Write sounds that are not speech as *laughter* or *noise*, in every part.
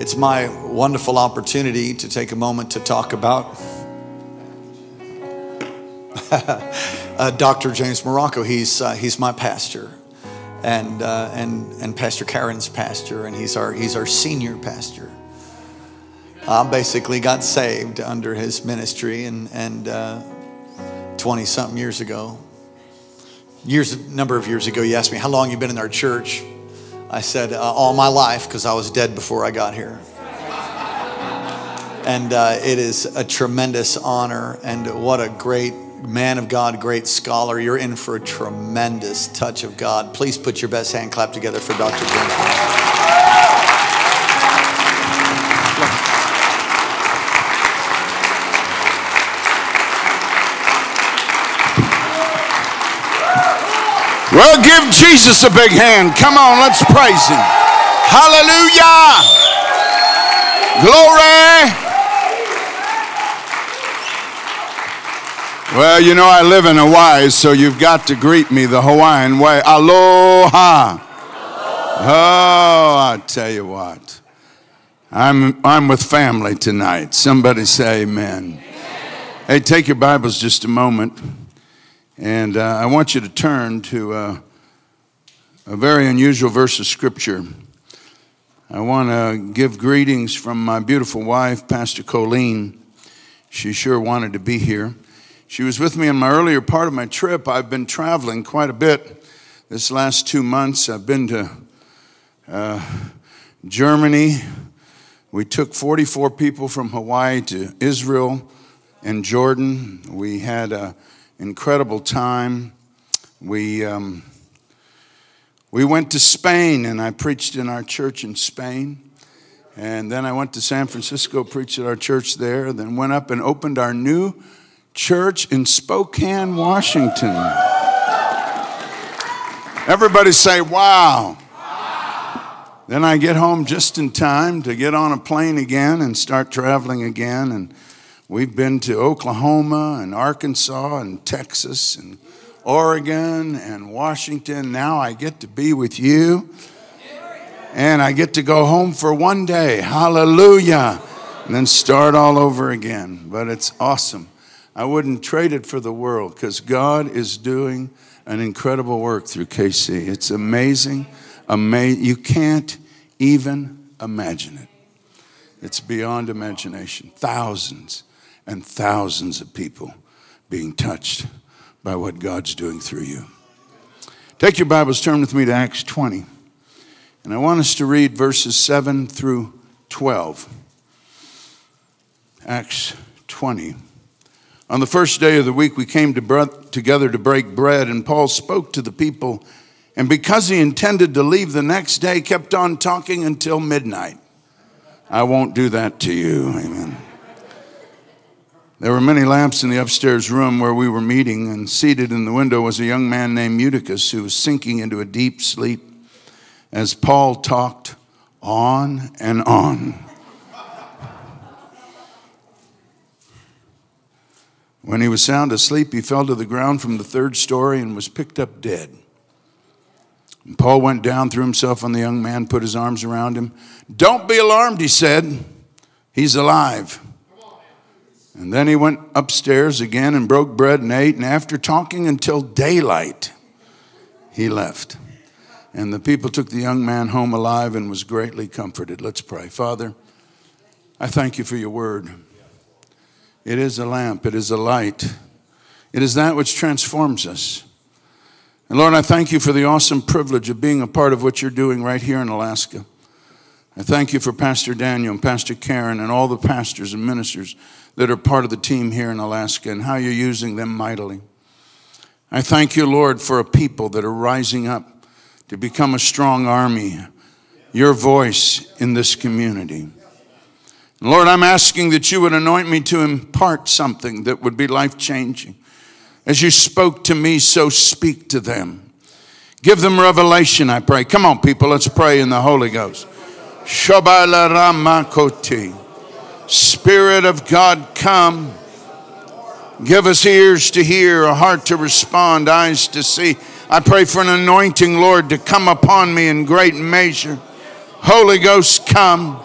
It's my wonderful opportunity to take a moment to talk about *laughs* uh, Dr. James Marocco. He's, uh, he's my pastor and, uh, and, and Pastor Karen's pastor, and he's our, he's our senior pastor. I basically got saved under his ministry and, and 20 something years ago. Years, a number of years ago, you asked me, How long you been in our church? I said, uh, All my life, because I was dead before I got here. And uh, it is a tremendous honor, and what a great man of God, great scholar. You're in for a tremendous touch of God. Please put your best hand clap together for Dr. Well, give Jesus a big hand. Come on, let's praise him. Hallelujah. Glory. Well, you know, I live in Hawaii, so you've got to greet me the Hawaiian way. Aloha. Oh, I tell you what. I'm, I'm with family tonight. Somebody say amen. amen. Hey, take your Bibles just a moment. And uh, I want you to turn to uh, a very unusual verse of Scripture. I want to give greetings from my beautiful wife, Pastor Colleen. She sure wanted to be here. She was with me in my earlier part of my trip. I've been traveling quite a bit this last two months. I've been to uh, Germany. We took 44 people from Hawaii to Israel and Jordan. We had a incredible time. We, um, we went to Spain and I preached in our church in Spain. And then I went to San Francisco, preached at our church there, then went up and opened our new church in Spokane, Washington. Everybody say, wow. wow. Then I get home just in time to get on a plane again and start traveling again. And We've been to Oklahoma and Arkansas and Texas and Oregon and Washington. Now I get to be with you. And I get to go home for one day. Hallelujah. And then start all over again. But it's awesome. I wouldn't trade it for the world because God is doing an incredible work through KC. It's amazing. Amazing. You can't even imagine it. It's beyond imagination. Thousands and thousands of people being touched by what God's doing through you. Take your Bibles, turn with me to Acts 20. And I want us to read verses 7 through 12. Acts 20. On the first day of the week, we came to bre- together to break bread, and Paul spoke to the people. And because he intended to leave the next day, kept on talking until midnight. I won't do that to you. Amen. There were many lamps in the upstairs room where we were meeting, and seated in the window was a young man named Eutychus who was sinking into a deep sleep as Paul talked on and on. When he was sound asleep, he fell to the ground from the third story and was picked up dead. And Paul went down, threw himself on the young man, put his arms around him. Don't be alarmed, he said. He's alive. And then he went upstairs again and broke bread and ate. And after talking until daylight, he left. And the people took the young man home alive and was greatly comforted. Let's pray. Father, I thank you for your word. It is a lamp, it is a light, it is that which transforms us. And Lord, I thank you for the awesome privilege of being a part of what you're doing right here in Alaska. I thank you for Pastor Daniel and Pastor Karen and all the pastors and ministers that are part of the team here in Alaska and how you're using them mightily. I thank you, Lord, for a people that are rising up to become a strong army, your voice in this community. Lord, I'm asking that you would anoint me to impart something that would be life changing. As you spoke to me, so speak to them. Give them revelation, I pray. Come on, people, let's pray in the Holy Ghost. Shabala Ramakoti. Spirit of God, come. Give us ears to hear, a heart to respond, eyes to see. I pray for an anointing, Lord, to come upon me in great measure. Holy Ghost, come.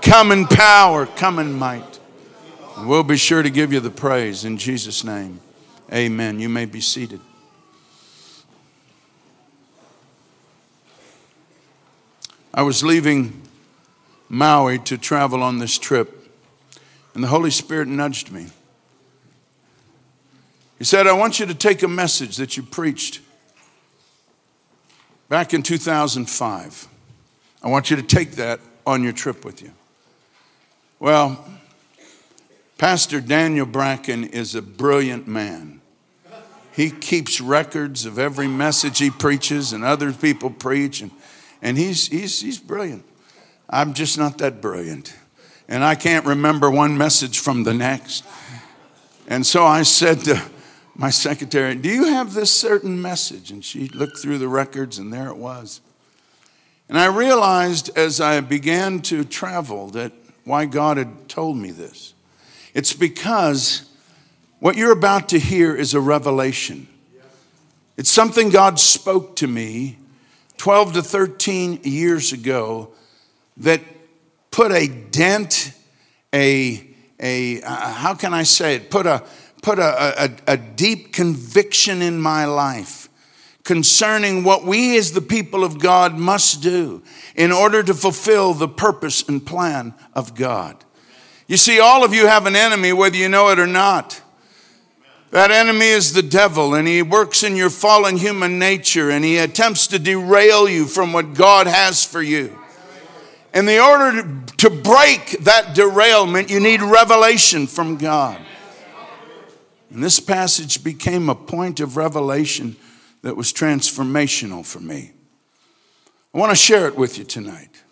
come in power, come in might. We'll be sure to give you the praise in Jesus' name. Amen. You may be seated. I was leaving Maui to travel on this trip, and the Holy Spirit nudged me. He said, I want you to take a message that you preached back in 2005. I want you to take that on your trip with you. Well, Pastor Daniel Bracken is a brilliant man. He keeps records of every message he preaches and other people preach, and, and he's, he's, he's brilliant. I'm just not that brilliant. And I can't remember one message from the next. And so I said to my secretary, Do you have this certain message? And she looked through the records, and there it was. And I realized as I began to travel that why God had told me this. It's because what you're about to hear is a revelation. It's something God spoke to me 12 to 13 years ago that put a dent, a, a uh, how can I say it? Put a put a, a, a deep conviction in my life concerning what we as the people of God must do in order to fulfill the purpose and plan of God. You see, all of you have an enemy, whether you know it or not. That enemy is the devil, and he works in your fallen human nature, and he attempts to derail you from what God has for you. And in order to break that derailment, you need revelation from God. And this passage became a point of revelation that was transformational for me. I want to share it with you tonight.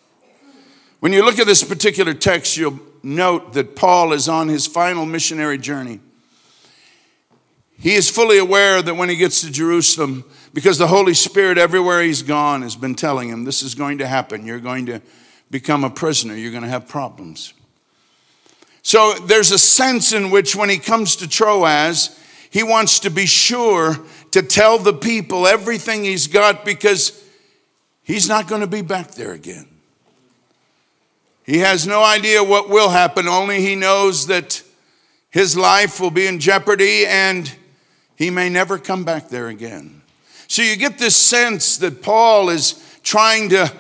When you look at this particular text, you'll note that Paul is on his final missionary journey. He is fully aware that when he gets to Jerusalem, because the Holy Spirit everywhere he's gone has been telling him, this is going to happen. You're going to become a prisoner, you're going to have problems. So there's a sense in which when he comes to Troas, he wants to be sure to tell the people everything he's got because he's not going to be back there again. He has no idea what will happen, only he knows that his life will be in jeopardy and he may never come back there again. So you get this sense that Paul is trying to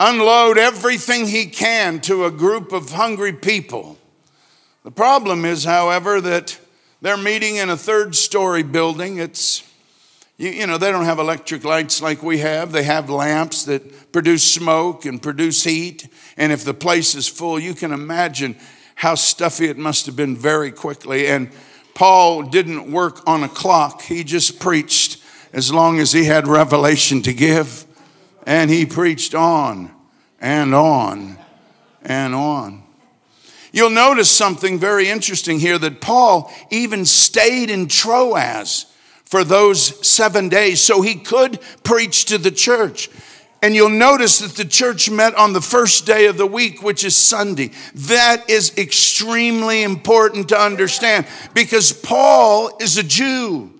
unload everything he can to a group of hungry people. The problem is, however, that they're meeting in a third story building. It's, you, you, know, they don't have electric lights like we have. They have lamps that produce smoke and produce heat. And if the place is full, you can imagine how stuffy it must have been very quickly. And Paul didn't work on a clock, he just preached as long as he had revelation to give. And he preached on and on and on. You'll notice something very interesting here that Paul even stayed in Troas for those seven days so he could preach to the church. And you'll notice that the church met on the first day of the week, which is Sunday. That is extremely important to understand because Paul is a Jew.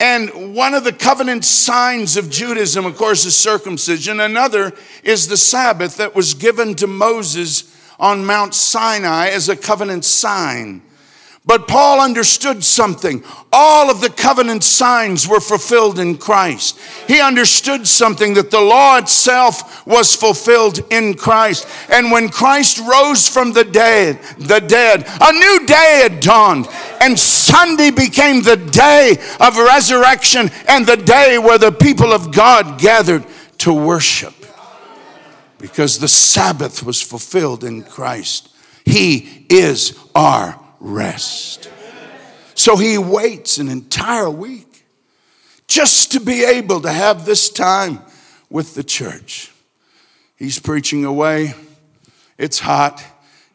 And one of the covenant signs of Judaism, of course, is circumcision. Another is the Sabbath that was given to Moses on Mount Sinai as a covenant sign. But Paul understood something. All of the covenant signs were fulfilled in Christ. He understood something that the law itself was fulfilled in Christ. And when Christ rose from the dead, the dead, a new day had dawned. And Sunday became the day of resurrection and the day where the people of God gathered to worship because the Sabbath was fulfilled in Christ. He is our rest. So he waits an entire week just to be able to have this time with the church. He's preaching away. It's hot,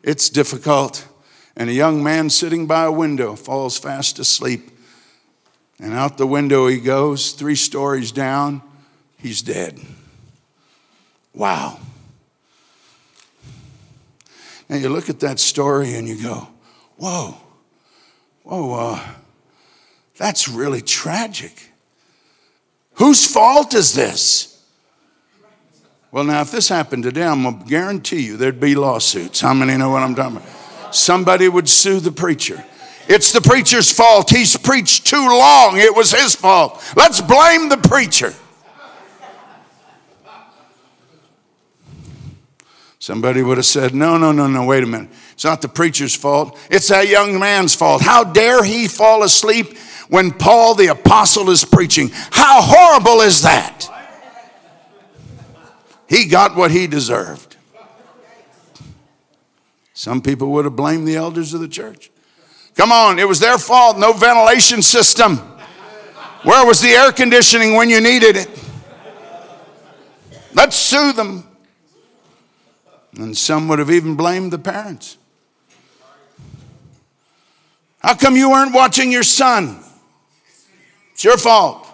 it's difficult, and a young man sitting by a window falls fast asleep. And out the window he goes, three stories down, he's dead. Wow. And you look at that story and you go, whoa, whoa, uh, that's really tragic. Whose fault is this? Well, now, if this happened today, I'm going to guarantee you there'd be lawsuits. How many know what I'm talking about? Somebody would sue the preacher. It's the preacher's fault. He's preached too long. It was his fault. Let's blame the preacher. Somebody would have said, No, no, no, no, wait a minute. It's not the preacher's fault. It's that young man's fault. How dare he fall asleep when Paul the apostle is preaching? How horrible is that? He got what he deserved. Some people would have blamed the elders of the church. Come on, it was their fault. No ventilation system. Where was the air conditioning when you needed it? Let's sue them. And some would have even blamed the parents. How come you weren't watching your son? It's your fault.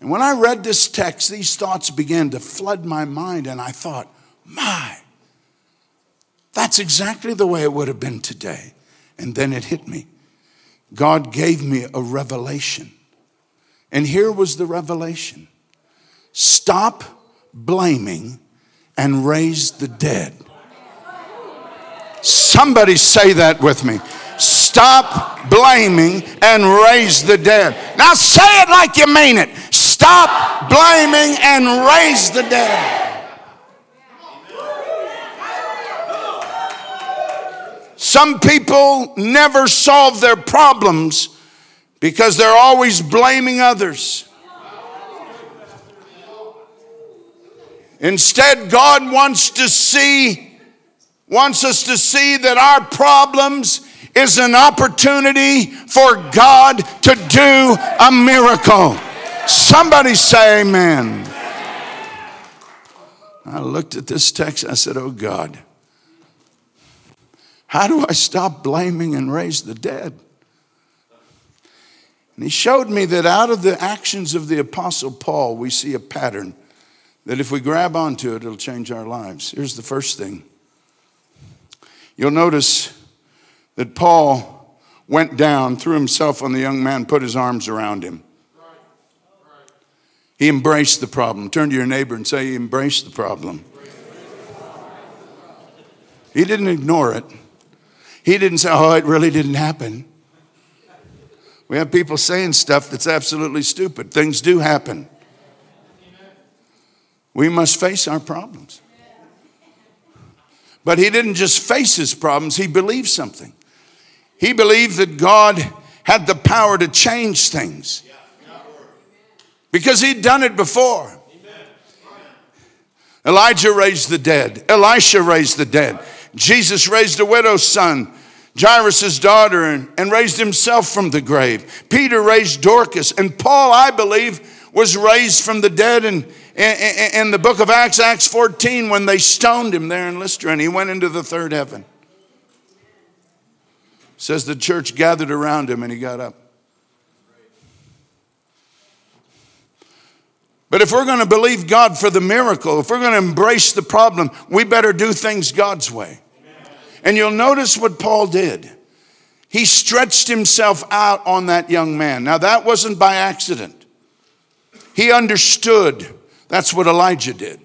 And when I read this text, these thoughts began to flood my mind, and I thought, my, that's exactly the way it would have been today. And then it hit me. God gave me a revelation. And here was the revelation stop blaming and raise the dead. Somebody say that with me. Stop blaming and raise the dead. Now say it like you mean it. Stop blaming and raise the dead. Some people never solve their problems because they're always blaming others. Instead, God wants to see, wants us to see that our problems is an opportunity for God to do a miracle. Somebody say amen. I looked at this text, I said, Oh God. How do I stop blaming and raise the dead? And he showed me that out of the actions of the Apostle Paul, we see a pattern that if we grab onto it, it'll change our lives. Here's the first thing you'll notice that Paul went down, threw himself on the young man, put his arms around him. He embraced the problem. Turn to your neighbor and say, He embraced the problem. He didn't ignore it. He didn't say, oh, it really didn't happen. We have people saying stuff that's absolutely stupid. Things do happen. We must face our problems. But he didn't just face his problems, he believed something. He believed that God had the power to change things because he'd done it before. Elijah raised the dead, Elisha raised the dead. Jesus raised a widow's son, Jairus' daughter, and, and raised himself from the grave. Peter raised Dorcas. And Paul, I believe, was raised from the dead in, in, the book of Acts, Acts 14, when they stoned him there in Lystra and he went into the third heaven. Says the church gathered around him and he got up. But if we're going to believe God for the miracle, if we're going to embrace the problem, we better do things God's way. And you'll notice what Paul did. He stretched himself out on that young man. Now, that wasn't by accident. He understood that's what Elijah did.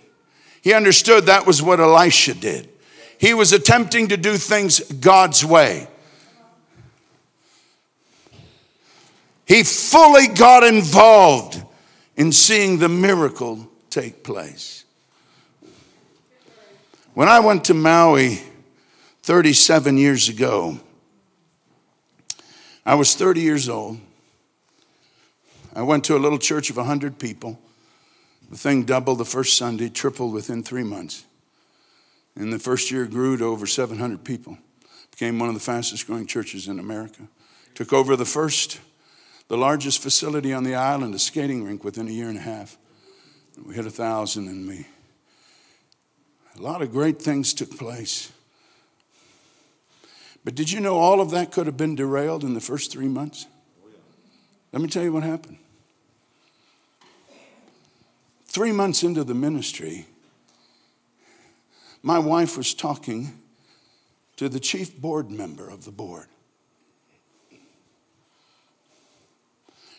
He understood that was what Elisha did. He was attempting to do things God's way. He fully got involved in seeing the miracle take place. When I went to Maui 37 years ago. I was 30 years old. I went to a little church of 100 people. The thing doubled the first Sunday, tripled within three months. In the first year, grew to over 700 people. Became one of the fastest growing churches in America. Took over the first, the largest facility on the island, a skating rink, within a year and a half. We hit a thousand, and we a lot of great things took place. But did you know all of that could have been derailed in the first three months? Let me tell you what happened. Three months into the ministry, my wife was talking to the chief board member of the board.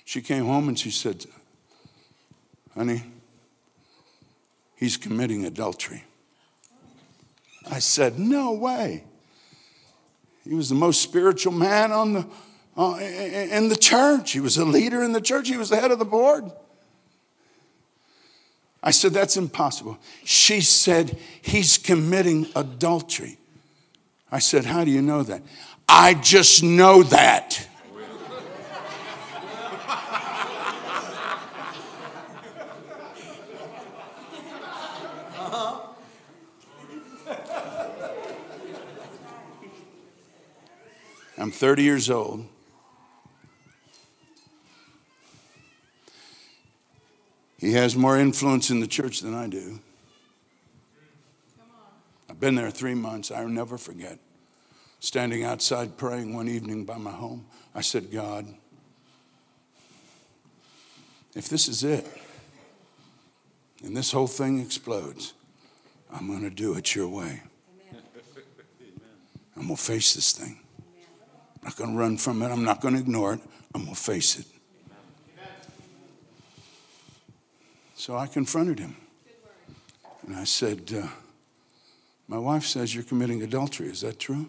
She came home and she said, Honey, he's committing adultery. I said, No way. He was the most spiritual man on the, uh, in the church. He was a leader in the church, he was the head of the board. I said, That's impossible. She said, He's committing adultery. I said, How do you know that? I just know that. I'm 30 years old. He has more influence in the church than I do. I've been there three months. I'll never forget. Standing outside praying one evening by my home, I said, God, if this is it, and this whole thing explodes, I'm going to do it your way. I'm going to face this thing. I'm not going to run from it. I'm not going to ignore it. I'm going to face it. So I confronted him. And I said, uh, My wife says you're committing adultery. Is that true?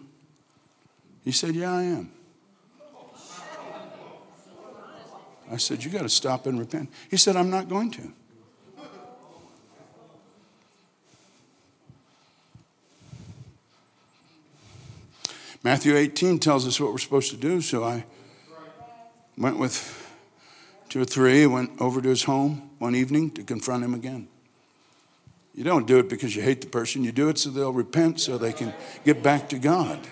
He said, Yeah, I am. I said, You got to stop and repent. He said, I'm not going to. Matthew 18 tells us what we're supposed to do, so I went with two or three, went over to his home one evening to confront him again. You don't do it because you hate the person, you do it so they'll repent so they can get back to God.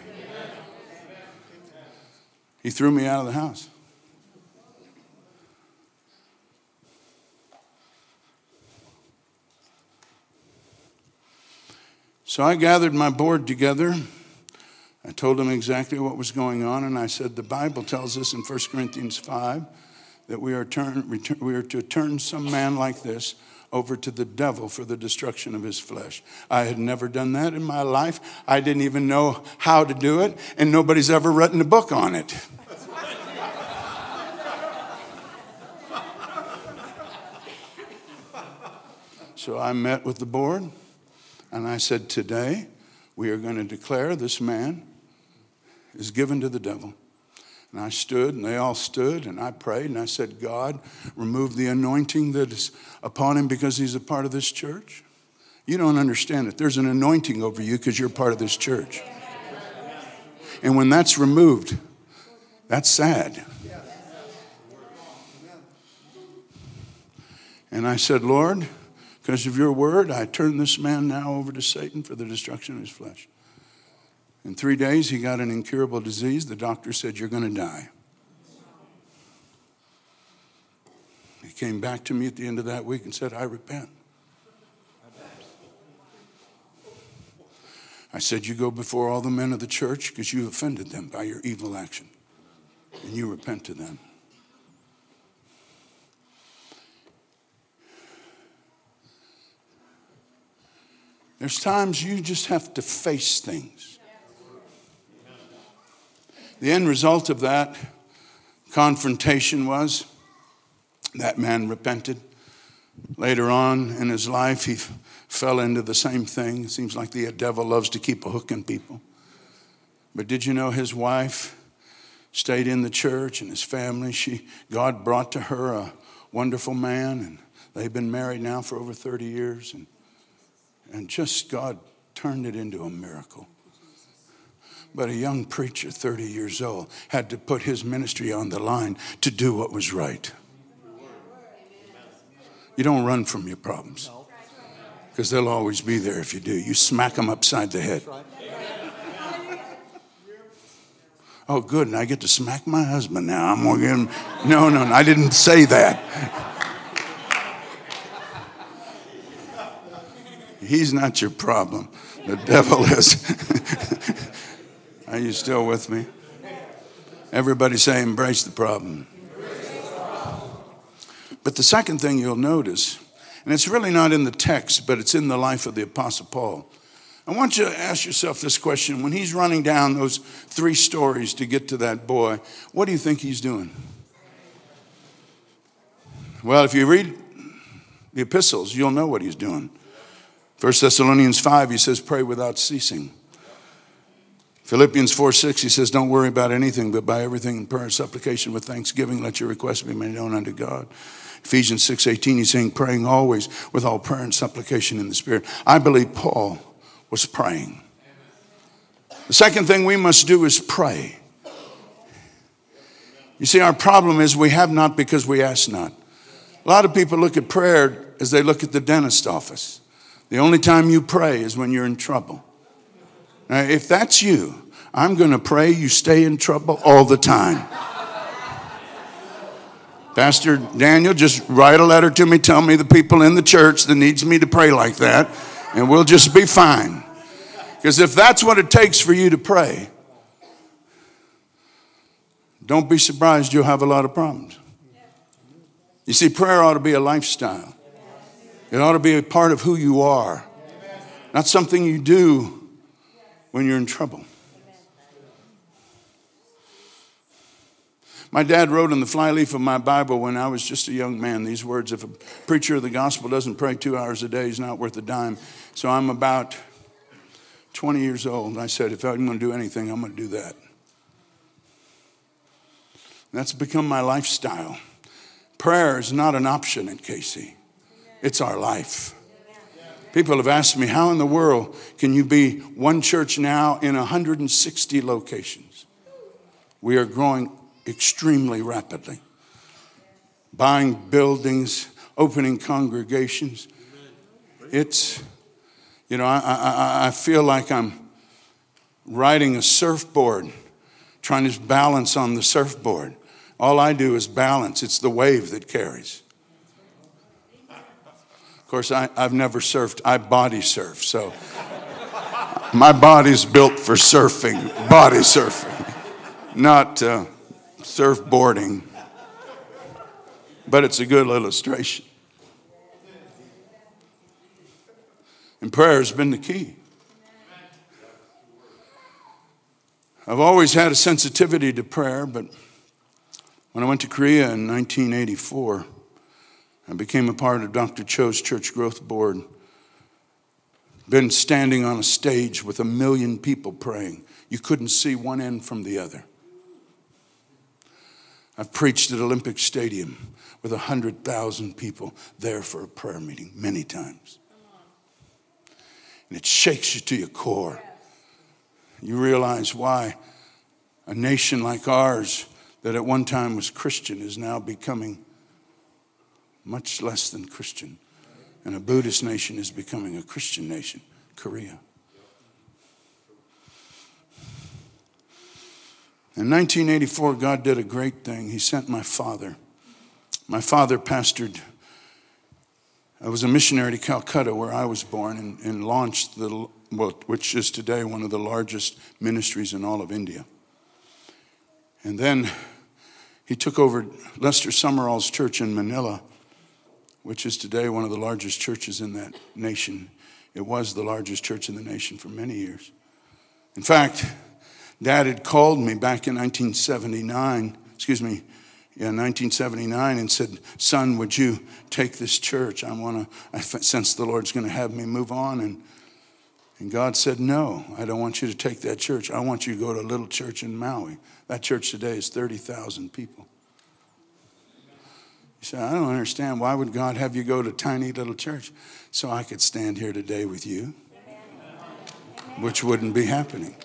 He threw me out of the house. So I gathered my board together. I told him exactly what was going on, and I said, The Bible tells us in 1 Corinthians 5 that we are, turn, return, we are to turn some man like this over to the devil for the destruction of his flesh. I had never done that in my life. I didn't even know how to do it, and nobody's ever written a book on it. so I met with the board, and I said, Today we are going to declare this man is given to the devil. And I stood, and they all stood, and I prayed, and I said, God, remove the anointing that is upon him because he's a part of this church. You don't understand it. There's an anointing over you because you're part of this church. And when that's removed, that's sad. And I said, Lord, because of your word, I turn this man now over to Satan for the destruction of his flesh. In three days, he got an incurable disease. The doctor said, You're going to die. He came back to me at the end of that week and said, I repent. I said, You go before all the men of the church because you offended them by your evil action, and you repent to them. There's times you just have to face things. The end result of that confrontation was that man repented. Later on in his life, he f- fell into the same thing. Seems like the devil loves to keep a hook in people. But did you know his wife stayed in the church and his family? She, God brought to her a wonderful man, and they've been married now for over 30 years. And, and just God turned it into a miracle. But a young preacher, 30 years old, had to put his ministry on the line to do what was right. You don't run from your problems because they'll always be there if you do. You smack them upside the head. Oh, good, and I get to smack my husband now. I'm going to get him. No, no, no, I didn't say that. He's not your problem. The devil is. *laughs* Are you still with me? Everybody say, embrace the problem. But the second thing you'll notice, and it's really not in the text, but it's in the life of the Apostle Paul. I want you to ask yourself this question. When he's running down those three stories to get to that boy, what do you think he's doing? Well, if you read the epistles, you'll know what he's doing. 1 Thessalonians 5, he says, pray without ceasing. Philippians 4 6, he says, Don't worry about anything, but by everything in prayer and supplication with thanksgiving, let your requests be made known unto God. Ephesians 6 18, he's saying, praying always with all prayer and supplication in the Spirit. I believe Paul was praying. The second thing we must do is pray. You see, our problem is we have not because we ask not. A lot of people look at prayer as they look at the dentist office. The only time you pray is when you're in trouble. Now, if that's you, I'm going to pray you stay in trouble all the time. Pastor Daniel, just write a letter to me, tell me the people in the church that needs me to pray like that, and we'll just be fine. Because if that's what it takes for you to pray, don't be surprised you'll have a lot of problems. You see, prayer ought to be a lifestyle. It ought to be a part of who you are, not something you do when you're in trouble. My dad wrote in the flyleaf of my Bible when I was just a young man these words If a preacher of the gospel doesn't pray two hours a day, he's not worth a dime. So I'm about 20 years old. I said, If I'm going to do anything, I'm going to do that. That's become my lifestyle. Prayer is not an option at KC, it's our life. People have asked me, how in the world can you be one church now in 160 locations? We are growing extremely rapidly, buying buildings, opening congregations. It's, you know, I, I, I feel like I'm riding a surfboard, trying to balance on the surfboard. All I do is balance, it's the wave that carries. Course, I, have never surfed, I body surf, so my body's built for surfing, body surfing, not uh, surfboarding. But it's a good illustration. And prayer has been the key. I've always had a sensitivity to prayer, but when I went to Korea in 1984, I became a part of Dr. Cho's Church Growth Board. Been standing on a stage with a million people praying. You couldn't see one end from the other. I've preached at Olympic Stadium with 100,000 people there for a prayer meeting many times. And it shakes you to your core. You realize why a nation like ours that at one time was Christian is now becoming much less than Christian. And a Buddhist nation is becoming a Christian nation, Korea. In 1984, God did a great thing. He sent my father. My father pastored, I was a missionary to Calcutta, where I was born, and, and launched the, which is today one of the largest ministries in all of India. And then he took over Lester Sumrall's church in Manila, which is today one of the largest churches in that nation. It was the largest church in the nation for many years. In fact, Dad had called me back in 1979, excuse me, yeah, 1979, and said, Son, would you take this church? I want to, I sense the Lord's going to have me move on. And, and God said, No, I don't want you to take that church. I want you to go to a little church in Maui. That church today is 30,000 people. You say, I don't understand. Why would God have you go to tiny little church? So I could stand here today with you, which wouldn't be happening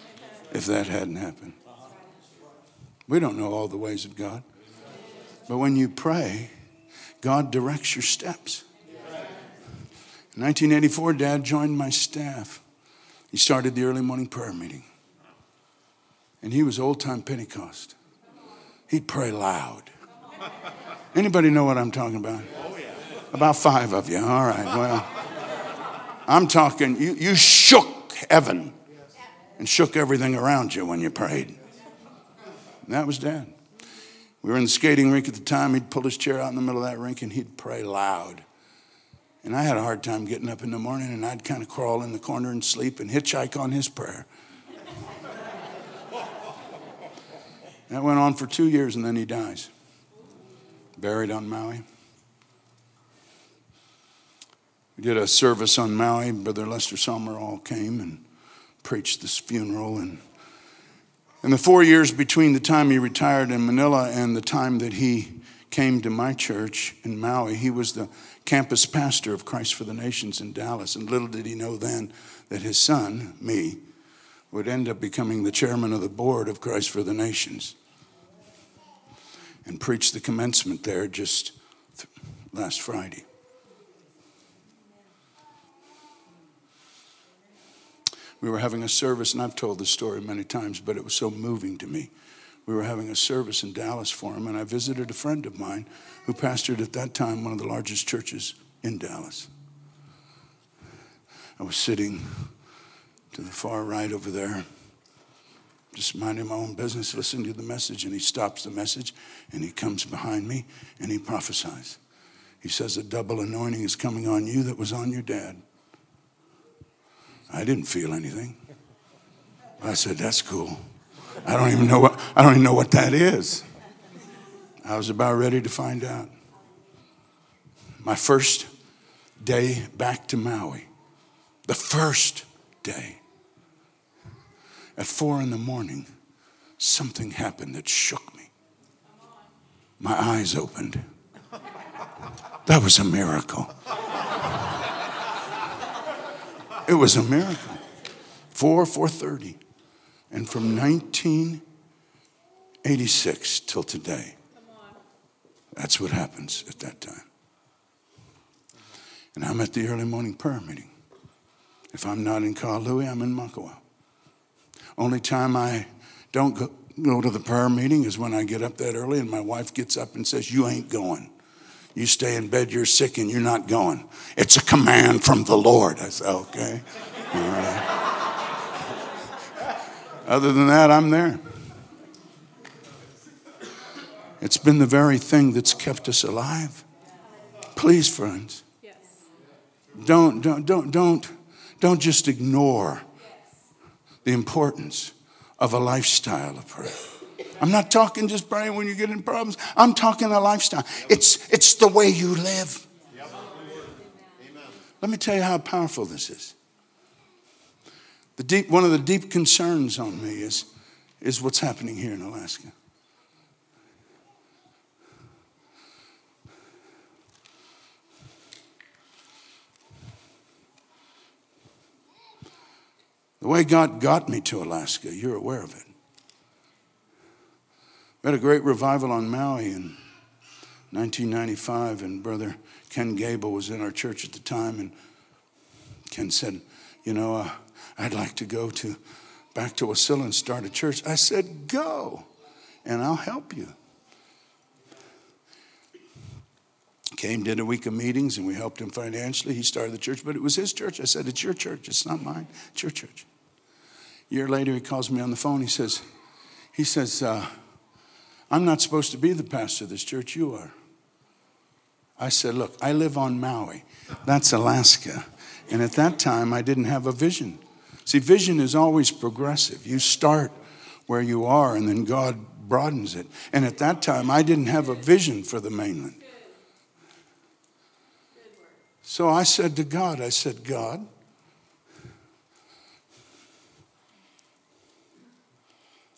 if that hadn't happened. We don't know all the ways of God. But when you pray, God directs your steps. In 1984, Dad joined my staff. He started the early morning prayer meeting. And he was old time Pentecost. He'd pray loud. Anybody know what I'm talking about? Oh, about five of you. All right. Well, I'm talking, you, you shook heaven and shook everything around you when you prayed. And that was Dad. We were in the skating rink at the time. He'd pull his chair out in the middle of that rink and he'd pray loud. And I had a hard time getting up in the morning and I'd kind of crawl in the corner and sleep and hitchhike on his prayer. *laughs* That went on for two years and then he dies. Buried on Maui. We did a service on Maui. Brother Lester Sumrall came and preached this funeral. And in the four years between the time he retired in Manila and the time that he came to my church in Maui, he was the campus pastor of Christ for the Nations in Dallas. And little did he know then that his son, me, would end up becoming the chairman of the board of Christ for the Nations and preached the commencement there just last Friday. We were having a service, and I've told this story many times, but it was so moving to me. We were having a service in Dallas for him, and I visited a friend of mine who pastored at that time one of the largest churches in Dallas. I was sitting to the far right over there, just minding my own business, listening to the message, and he stops the message and he comes behind me and he prophesies. He says, A double anointing is coming on you that was on your dad. I didn't feel anything. I said, That's cool. I don't even know what, I don't even know what that is. I was about ready to find out. My first day back to Maui, the first day, at four in the morning, something happened that shook me. My eyes opened. That was a miracle. It was a miracle. 4 4:30. And from 1986 till today. That's what happens at that time. And I'm at the early morning prayer meeting. If I'm not in Kahului, I'm in Makawao. Only time I don't go, go to the prayer meeting is when I get up that early and my wife gets up and says, You ain't going. You stay in bed, you're sick, and you're not going. It's a command from the Lord. I said, Okay. All right. Other than that, I'm there. It's been the very thing that's kept us alive. Please, friends, don't, don't, don't, don't, don't just ignore the importance of a lifestyle of prayer. I'm not talking just praying when you get in problems. I'm talking a lifestyle. It's, it's the way you live. Let me tell you how powerful this is. The deep, one of the deep concerns on me is, is what's happening here in Alaska. The way God got me to Alaska, you're aware of it. We had a great revival on Maui in 1995, and Brother Ken Gable was in our church at the time, and Ken said, You know, uh, I'd like to go to back to Wasilla and start a church. I said, Go, and I'll help you. Came, did a week of meetings, and we helped him financially. He started the church, but it was his church. I said, It's your church, it's not mine, it's your church. A year later, he calls me on the phone. He says, he says, uh, I'm not supposed to be the pastor of this church, you are. I said, Look, I live on Maui. That's Alaska. And at that time, I didn't have a vision. See, vision is always progressive. You start where you are, and then God broadens it. And at that time, I didn't have a vision for the mainland. So I said to God, I said, God,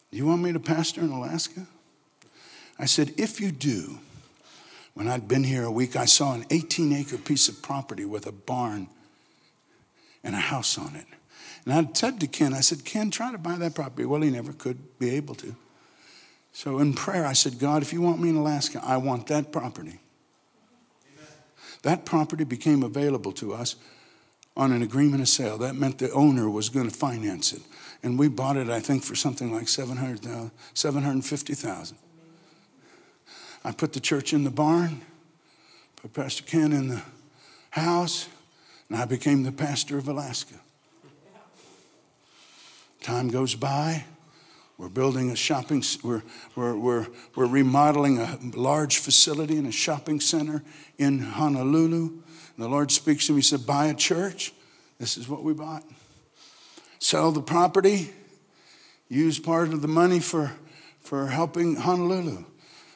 you want me to pastor in Alaska? I said, if you do, when I'd been here a week, I saw an 18 acre piece of property with a barn and a house on it. And I said to Ken, I said, Ken, try to buy that property. Well, he never could be able to. So in prayer, I said, God, if you want me in Alaska, I want that property. That property became available to us on an agreement of sale. That meant the owner was going to finance it. And we bought it, I think, for something like 700, uh, 750000 I put the church in the barn, put Pastor Ken in the house, and I became the pastor of Alaska. Time goes by. We're building a shopping, we're, we're, we're, we're remodeling a large facility in a shopping center in Honolulu. And the Lord speaks to me, He said, Buy a church. This is what we bought. Sell the property, use part of the money for, for helping Honolulu.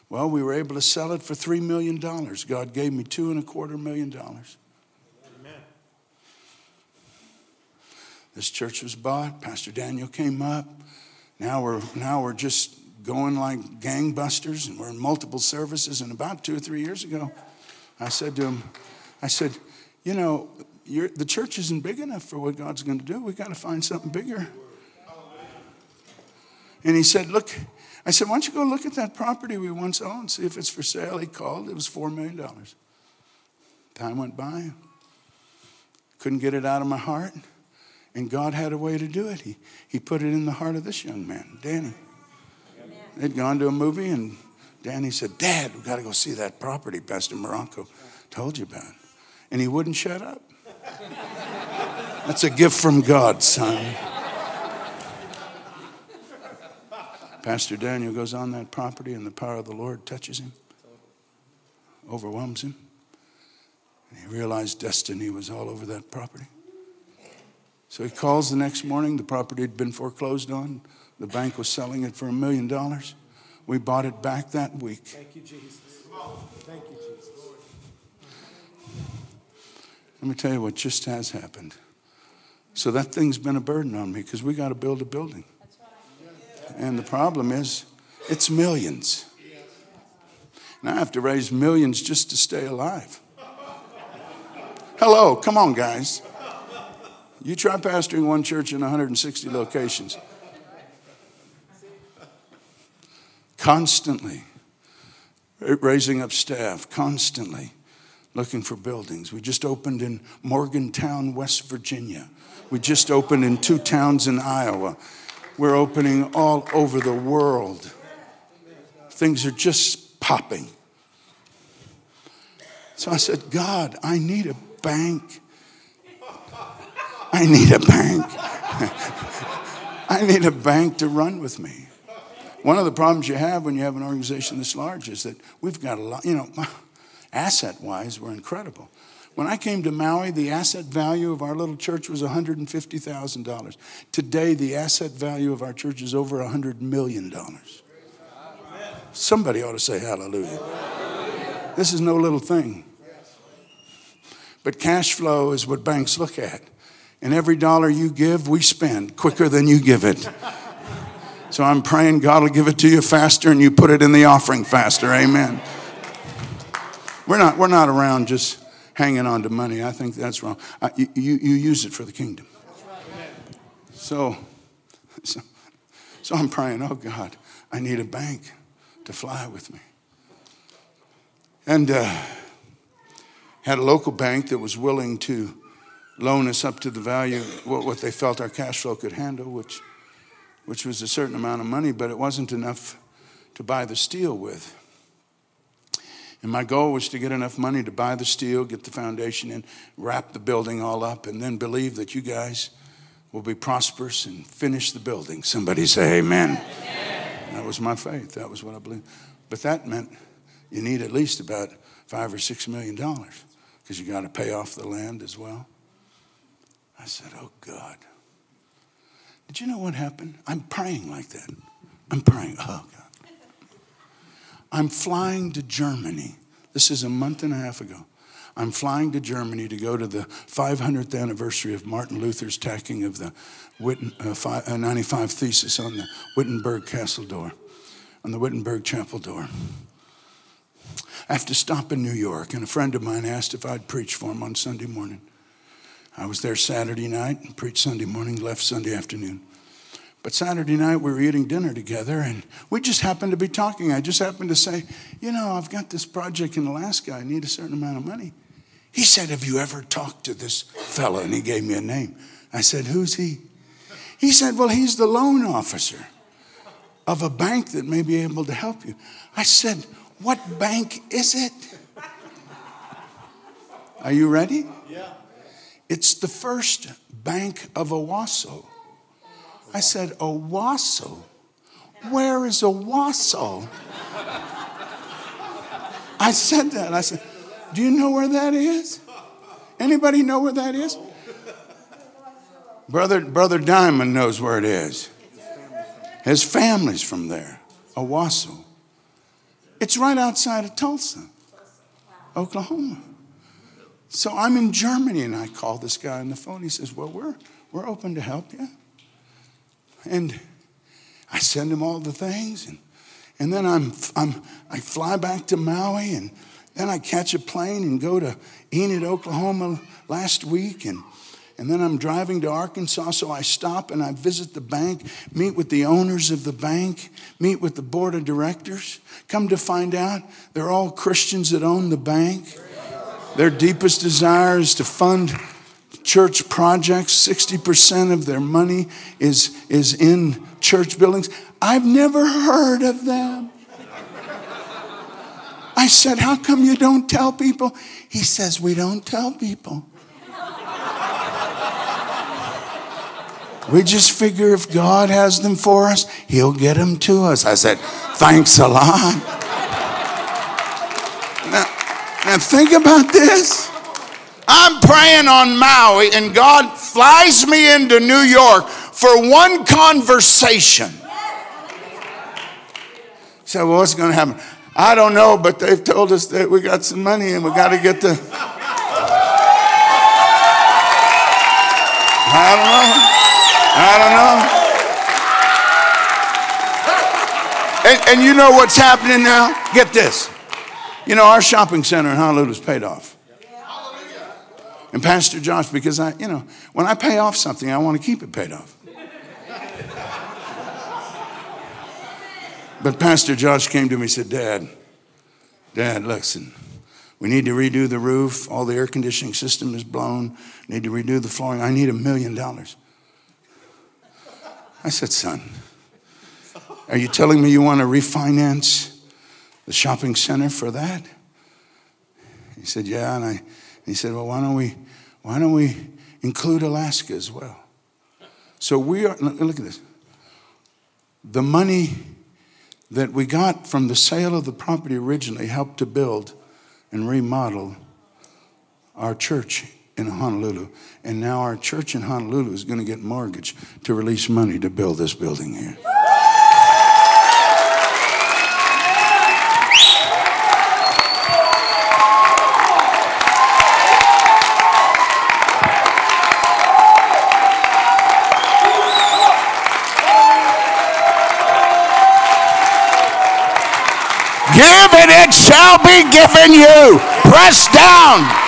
Well, we were able to sell it for $3 million. God gave me two and a quarter million dollars. Amen. This church was bought. Pastor Daniel came up. Now we're, now we're just going like gangbusters and we're in multiple services. And about two or three years ago, I said to him, I said, you know, the church isn't big enough for what God's going to do. We've got to find something bigger. And he said, Look, I said, Why don't you go look at that property we once owned, see if it's for sale? He called, it was $4 million. Time went by, couldn't get it out of my heart. And God had a way to do it. He, he put it in the heart of this young man, Danny. They'd gone to a movie, and Danny said, Dad, we've got to go see that property Pastor Marocco told you about. And he wouldn't shut up. *laughs* That's a gift from God, son. Pastor Daniel goes on that property, and the power of the Lord touches him, overwhelms him. And he realized destiny was all over that property. So he calls the next morning. The property had been foreclosed on. The bank was selling it for a million dollars. We bought it back that week. Thank you, Jesus. Thank you, Jesus. Let me tell you what just has happened. So that thing's been a burden on me because we got to build a building. And the problem is, it's millions. And I have to raise millions just to stay alive. Hello, come on, guys. You try pastoring one church in 160 locations. Constantly raising up staff, constantly looking for buildings. We just opened in Morgantown, West Virginia. We just opened in two towns in Iowa. We're opening all over the world. Things are just popping. So I said, God, I need a bank *laughs* I need a bank. *laughs* I need a bank to run with me. One of the problems you have when you have an organization this large is that we've got a lot, you know, *laughs* asset wise, we're incredible. When I came to Maui, the asset value of our little church was $150,000. Today, the asset value of our church is over $100 million. Somebody ought to say hallelujah. This is no little thing. But cash flow is what banks look at. And every dollar you give, we spend quicker than you give it. So I'm praying God will give it to you faster and you put it in the offering faster. Amen. We're not, we're not around just hanging on to money. I think that's wrong. I, you, you, use it for the kingdom. So, so, so I'm praying, oh God, I need a bank to fly with me. And uh, had a local bank that was willing to loan us up to the value, what, what they felt our cash flow could handle, which, which was a certain amount of money, but it wasn't enough to buy the steel with. And my goal was to get enough money to buy the steel, get the foundation in, wrap the building all up, and then believe that you guys will be prosperous and finish the building. Somebody say amen. amen. That was my faith. That was what I believed. But that meant you need at least about five or six million dollars because you got to pay off the land as well. I said, Oh God. Did you know what happened? I'm praying like that. I'm praying, oh God. I'm flying to Germany. This is a month and a half ago. I'm flying to Germany to go to the 500th anniversary of Martin Luther's tacking of the Witten, uh, five, uh, 95 Thesis on the Wittenberg Castle door, on the Wittenberg Chapel door. I have to stop in New York, and a friend of mine asked if I'd preach for him on Sunday morning. I was there Saturday night and preached Sunday morning, left Sunday afternoon. But Saturday night we were eating dinner together and we just happened to be talking. I just happened to say, You know, I've got this project in Alaska. I need a certain amount of money. He said, Have you ever talked to this fella? And he gave me a name. I said, Who's he? He said, Well, he's the loan officer of a bank that may be able to help you. I said, What bank is it? *laughs* Are you ready? Yeah. It's the first bank of Owasso. I said, Owasso? Where is Owasso? I said that. I said, Do you know where that is? Anybody know where that is? Brother, Brother Diamond knows where it is. His family's from there, Owasso. It's right outside of Tulsa, Oklahoma. So I'm in Germany and I call this guy on the phone. He says, Well, we're, we're open to help you. And I send him all the things. And, and then I'm, I'm, I fly back to Maui. And then I catch a plane and go to Enid, Oklahoma last week. And and then I'm driving to Arkansas, so I stop and I visit the bank, meet with the owners of the bank, meet with the board of directors. Come to find out, they're all Christians that own the bank. Their deepest desire is to fund church projects. 60% of their money is, is in church buildings. I've never heard of them. I said, How come you don't tell people? He says, We don't tell people. We just figure if God has them for us, He'll get them to us. I said, Thanks a lot. Now think about this. I'm praying on Maui, and God flies me into New York for one conversation. So, well, what's going to happen? I don't know, but they've told us that we got some money and we got to get the. I don't know. I don't know. And, and you know what's happening now? Get this. You know, our shopping center in Honolulu is paid off. And Pastor Josh, because I, you know, when I pay off something, I want to keep it paid off. But Pastor Josh came to me and said, Dad, Dad, listen, we need to redo the roof. All the air conditioning system is blown. Need to redo the flooring. I need a million dollars. I said, Son, are you telling me you want to refinance the shopping center for that? He said, Yeah. And I, he said, Well, why don't we, why don't we include Alaska as well? So we are, look at this. The money that we got from the sale of the property originally helped to build and remodel our church in Honolulu. And now our church in Honolulu is going to get mortgage to release money to build this building here. Give and it shall be given you. Press down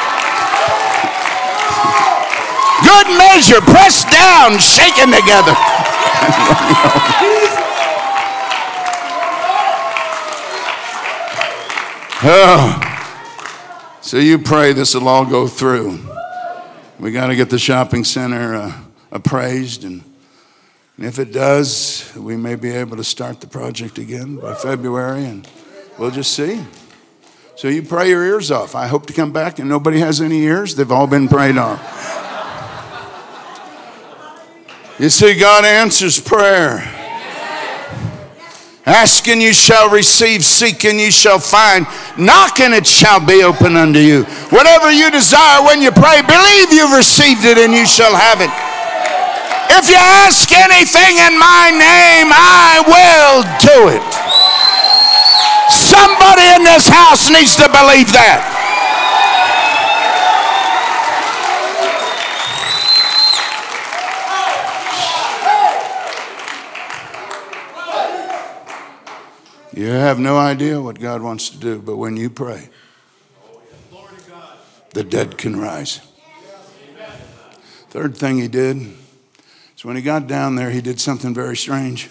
Good measure, pressed down, shaken together. *laughs* oh. So you pray this will all go through. We got to get the shopping center uh, appraised, and, and if it does, we may be able to start the project again by February, and we'll just see. So you pray your ears off. I hope to come back and nobody has any ears. They've all been prayed off. You see, God answers prayer. Ask and you shall receive, seek and you shall find, knock and it shall be open unto you. Whatever you desire when you pray, believe you've received it and you shall have it. If you ask anything in my name, I will do it. Somebody in this house needs to believe that. You have no idea what God wants to do, but when you pray, the dead can rise. Third thing he did is when he got down there, he did something very strange.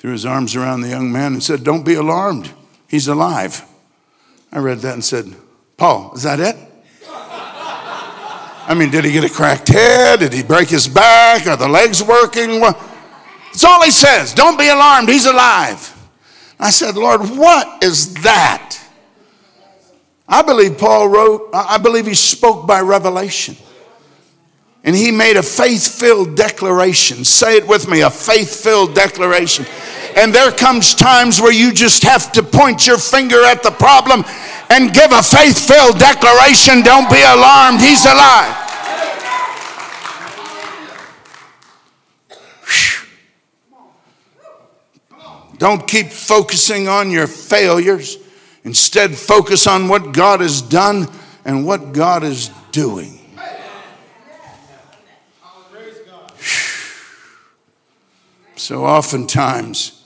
Threw his arms around the young man and said, Don't be alarmed. He's alive. I read that and said, Paul, is that it? I mean, did he get a cracked head? Did he break his back? Are the legs working? That's all he says. Don't be alarmed. He's alive. I said, Lord, what is that? I believe Paul wrote, I believe he spoke by revelation. And he made a faith filled declaration. Say it with me a faith filled declaration. And there comes times where you just have to point your finger at the problem and give a faith filled declaration. Don't be alarmed, he's alive. Don't keep focusing on your failures. Instead, focus on what God has done and what God is doing. So oftentimes,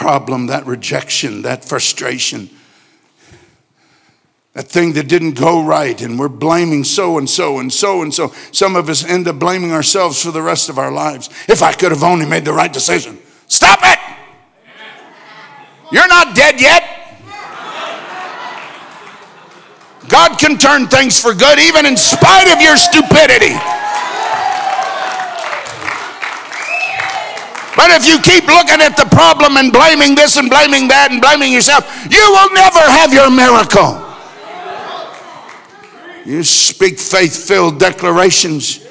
problem, that rejection, that frustration, that thing that didn't go right, and we're blaming so and so and so and so. Some of us end up blaming ourselves for the rest of our lives. If I could have only made the right decision. Stop it! You're not dead yet. God can turn things for good even in spite of your stupidity. But if you keep looking at the problem and blaming this and blaming that and blaming yourself, you will never have your miracle. You speak faith filled declarations.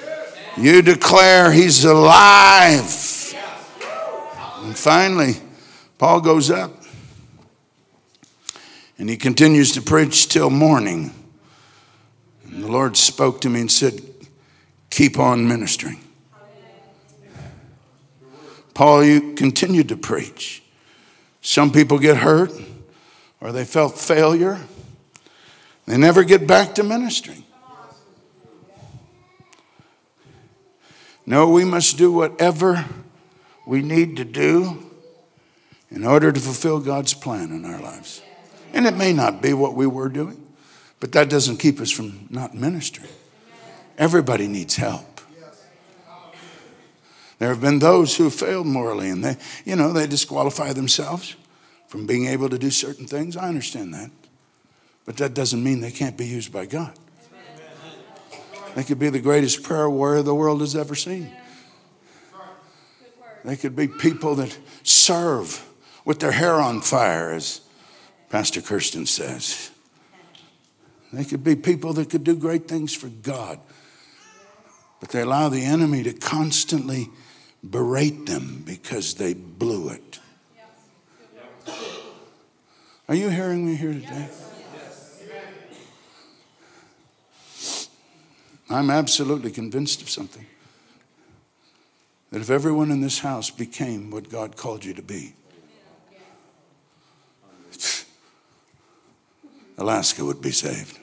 You declare he's alive. And finally, Paul goes up and he continues to preach till morning. And the Lord spoke to me and said, Keep on ministering. Paul, you continued to preach. Some people get hurt or they felt failure they never get back to ministering. No, we must do whatever we need to do in order to fulfill God's plan in our lives. And it may not be what we were doing, but that doesn't keep us from not ministering. Everybody needs help. There have been those who have failed morally and they, you know, they disqualify themselves from being able to do certain things. I understand that. But that doesn't mean they can't be used by God. They could be the greatest prayer warrior the world has ever seen. They could be people that serve with their hair on fire, as Pastor Kirsten says. They could be people that could do great things for God, but they allow the enemy to constantly berate them because they blew it. Are you hearing me here today? I'm absolutely convinced of something. That if everyone in this house became what God called you to be, *laughs* Alaska would be saved.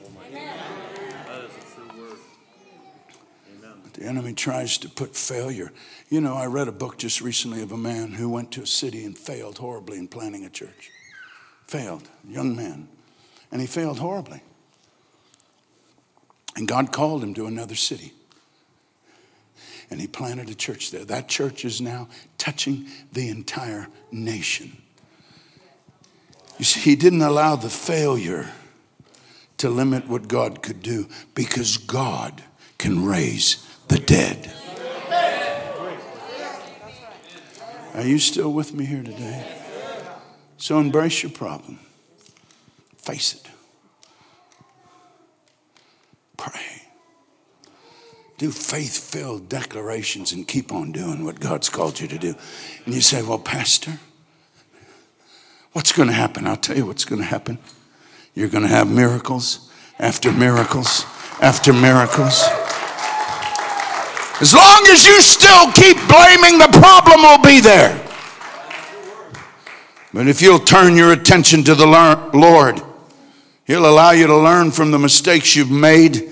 But the enemy tries to put failure. You know, I read a book just recently of a man who went to a city and failed horribly in planning a church. Failed, young man. And he failed horribly. And God called him to another city. And he planted a church there. That church is now touching the entire nation. You see, he didn't allow the failure to limit what God could do because God can raise the dead. Are you still with me here today? So embrace your problem, face it. Pray. Do faith filled declarations and keep on doing what God's called you to do. And you say, Well, Pastor, what's going to happen? I'll tell you what's going to happen. You're going to have miracles after miracles after miracles. As long as you still keep blaming, the problem will be there. But if you'll turn your attention to the Lord, He'll allow you to learn from the mistakes you've made,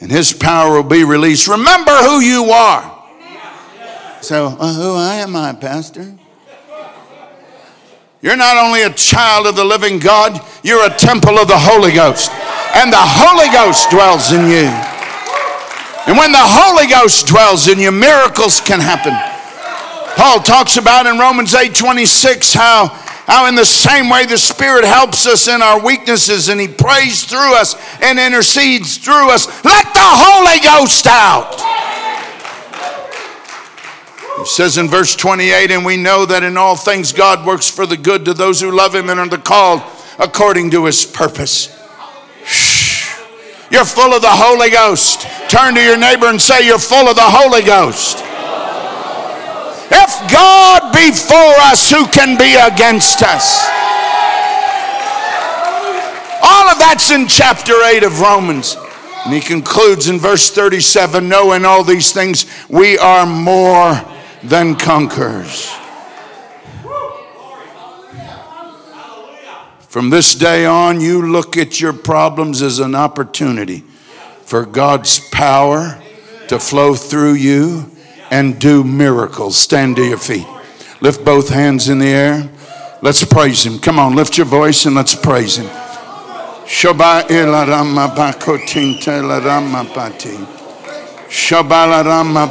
and His power will be released. Remember who you are. So, uh, who am I, Pastor? You're not only a child of the living God, you're a temple of the Holy Ghost. And the Holy Ghost dwells in you. And when the Holy Ghost dwells in you, miracles can happen. Paul talks about in Romans 8 26 how how, in the same way, the Spirit helps us in our weaknesses and He prays through us and intercedes through us. Let the Holy Ghost out. It says in verse 28 and we know that in all things God works for the good to those who love Him and are the called according to His purpose. Shh. You're full of the Holy Ghost. Turn to your neighbor and say, You're full of the Holy Ghost. If God be for us, who can be against us? All of that's in chapter 8 of Romans. And he concludes in verse 37 knowing all these things, we are more than conquerors. From this day on, you look at your problems as an opportunity for God's power to flow through you and do miracles. Stand to your feet. Lift both hands in the air. Let's praise Him. Come on, lift your voice and let's praise Him. Shoba ilarama bakotinta larama pati. Shabalarama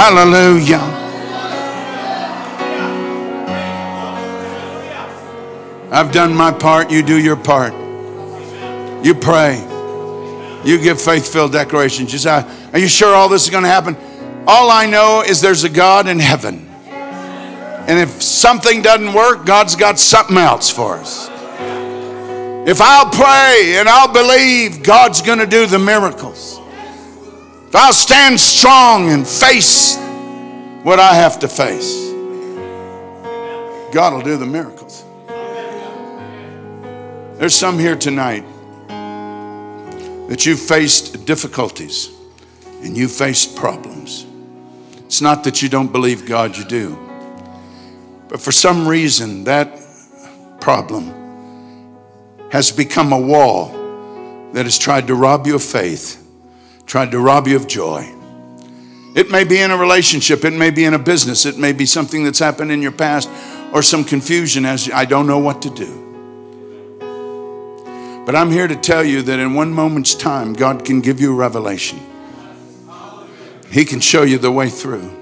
Hallelujah. I've done my part, you do your part. You pray. You give faith filled declarations. You say, Are you sure all this is going to happen? All I know is there's a God in heaven. And if something doesn't work, God's got something else for us. If I'll pray and I'll believe, God's going to do the miracles. If I'll stand strong and face what I have to face, God will do the miracles. There's some here tonight that you've faced difficulties and you've faced problems. It's not that you don't believe God, you do. But for some reason, that problem has become a wall that has tried to rob you of faith, tried to rob you of joy. It may be in a relationship, it may be in a business, it may be something that's happened in your past, or some confusion as I don't know what to do. But I'm here to tell you that in one moment's time, God can give you revelation. He can show you the way through.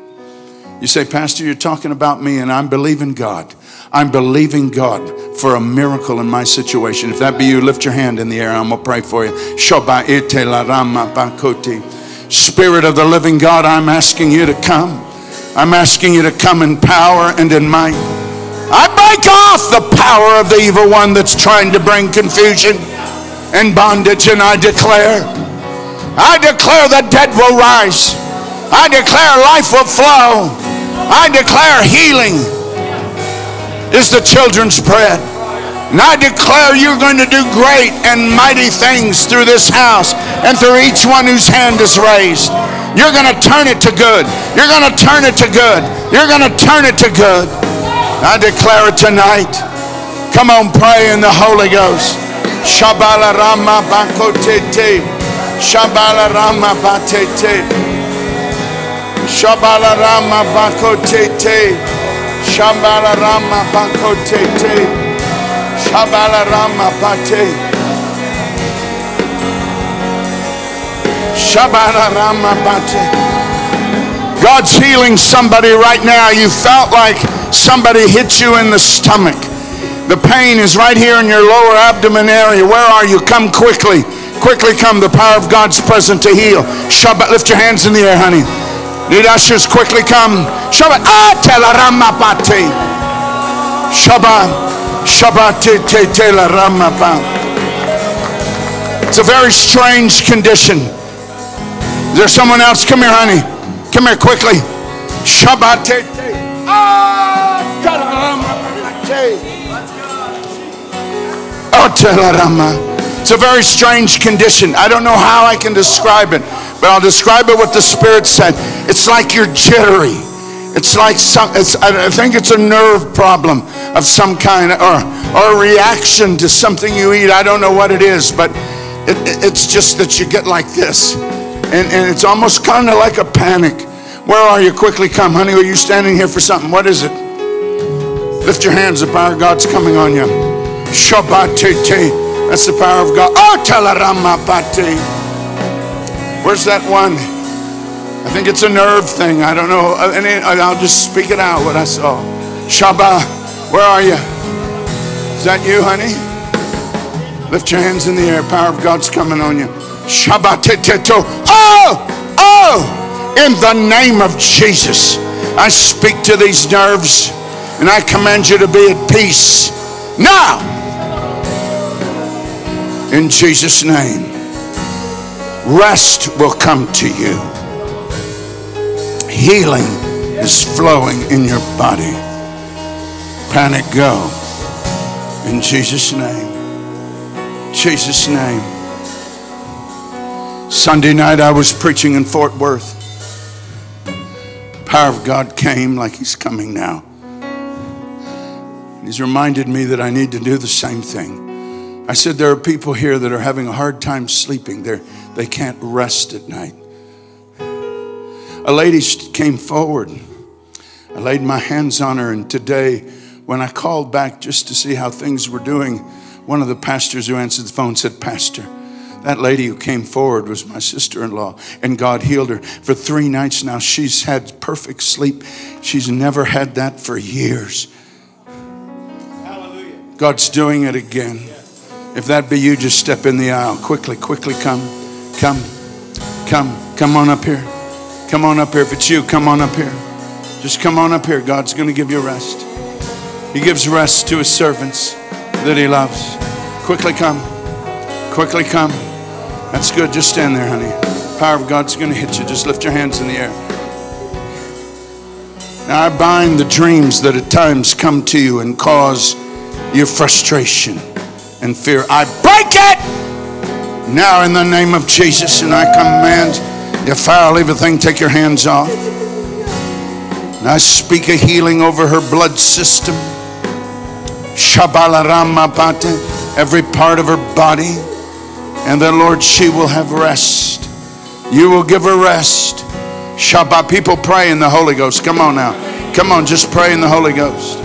You say, Pastor, you're talking about me, and I'm believing God. I'm believing God for a miracle in my situation. If that be you, lift your hand in the air. I'm going to pray for you. Spirit of the living God, I'm asking you to come. I'm asking you to come in power and in might. I break off the power of the evil one that's trying to bring confusion and bondage, and I declare, I declare the dead will rise. I declare life will flow. I declare healing is the children's bread. And I declare you're going to do great and mighty things through this house and through each one whose hand is raised. You're going to turn it to good. You're going to turn it to good. You're going to turn it to good. I declare it tonight. Come on, pray in the Holy Ghost. Shabala Rama Bakotete. Shabala Rama Batete. Shabala Rama Bakotete. Shambala Rama Bakotete. Shabala Rama Pate. Shabala Rama Pate. God's healing somebody right now. You felt like somebody hit you in the stomach. The pain is right here in your lower abdomen area. Where are you? Come quickly. Quickly come. The power of God's present to heal. Shabbat. Lift your hands in the air, honey. Need ushers quickly come. Shabbat. Ah, telaramapate. Shabbat. Shabbat te te telaramapa. It's a very strange condition. Is there someone else? Come here, honey. Come here quickly. Shabbat te te. Ah, telaramapate. Oh. It's a very strange condition. I don't know how I can describe it, but I'll describe it what the Spirit said. It's like you're jittery. It's like some, it's, I think it's a nerve problem of some kind or, or a reaction to something you eat. I don't know what it is, but it, it's just that you get like this. And, and it's almost kind of like a panic. Where are you? Quickly come, honey. Are you standing here for something? What is it? Lift your hands. The power of God's coming on you. Shabbat That's the power of God. Oh. Where's that one? I think it's a nerve thing. I don't know. Uh, and uh, I'll just speak it out what I saw. Shaba, where are you? Is that you, honey? Lift your hands in the air. Power of God's coming on you. Shaba teteto. Oh, oh, In the name of Jesus, I speak to these nerves and I command you to be at peace now. In Jesus' name, rest will come to you. Healing is flowing in your body. Panic go. In Jesus' name. Jesus' name. Sunday night I was preaching in Fort Worth. Power of God came like He's coming now. He's reminded me that I need to do the same thing. I said, There are people here that are having a hard time sleeping. They're, they can't rest at night. A lady came forward. I laid my hands on her, and today, when I called back just to see how things were doing, one of the pastors who answered the phone said, Pastor, that lady who came forward was my sister in law, and God healed her. For three nights now, she's had perfect sleep. She's never had that for years. Hallelujah. God's doing it again. If that be you, just step in the aisle. Quickly, quickly come. Come. Come. Come on up here. Come on up here. If it's you, come on up here. Just come on up here. God's going to give you rest. He gives rest to his servants that he loves. Quickly come. Quickly come. That's good. Just stand there, honey. Power of God's going to hit you. Just lift your hands in the air. Now I bind the dreams that at times come to you and cause your frustration and fear. I break it now in the name of Jesus, and I command foul everything, take your hands off. And I speak a healing over her blood system. Shabalarama every part of her body. And then, Lord, she will have rest. You will give her rest. Shabbat. People pray in the Holy Ghost. Come on now. Come on, just pray in the Holy Ghost.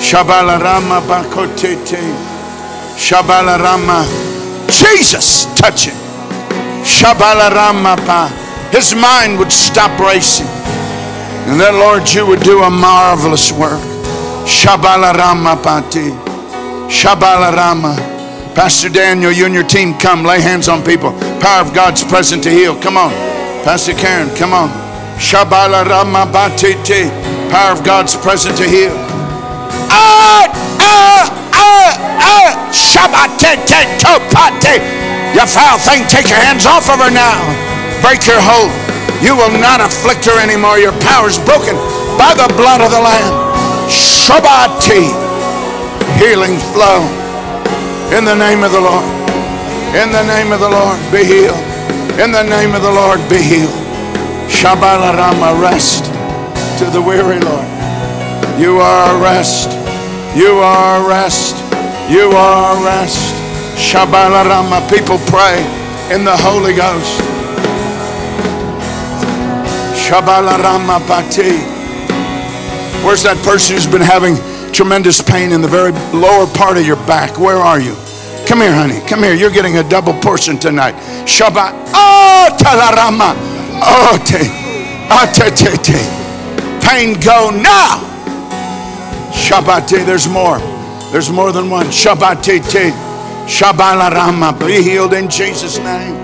Shabalarama bakotete. Shabalarama. Jesus, touch him. Shabalarama pa. His mind would stop racing. And then, Lord, you would do a marvelous work. Shabalarama pati. Shabalarama. Pastor Daniel, you and your team come, lay hands on people. Power of God's present to heal. Come on. Pastor Karen, come on. Shabalarama batiti. Power of God's present to heal. Ah, ah, You foul thing, take your hands off of her now. Break your hold. You will not afflict her anymore. Your power is broken by the blood of the Lamb. Shabati. Healing flow. In the name of the Lord. In the name of the Lord, be healed. In the name of the Lord, be healed. Shabalarama, rest to the weary, Lord. You are a rest. You are rest. You are rest. Shabalarama, people pray in the Holy Ghost. Shabalarama Pati. Where's that person who's been having tremendous pain in the very lower part of your back? Where are you? Come here, honey. Come here. You're getting a double portion tonight. Shabbat. Oh, talarama. Oh, oh te. Te. Pain go now. Shabbat. There's more. There's more than one. Shabbat. Te, te. Shabbalarama. Be healed in Jesus' name.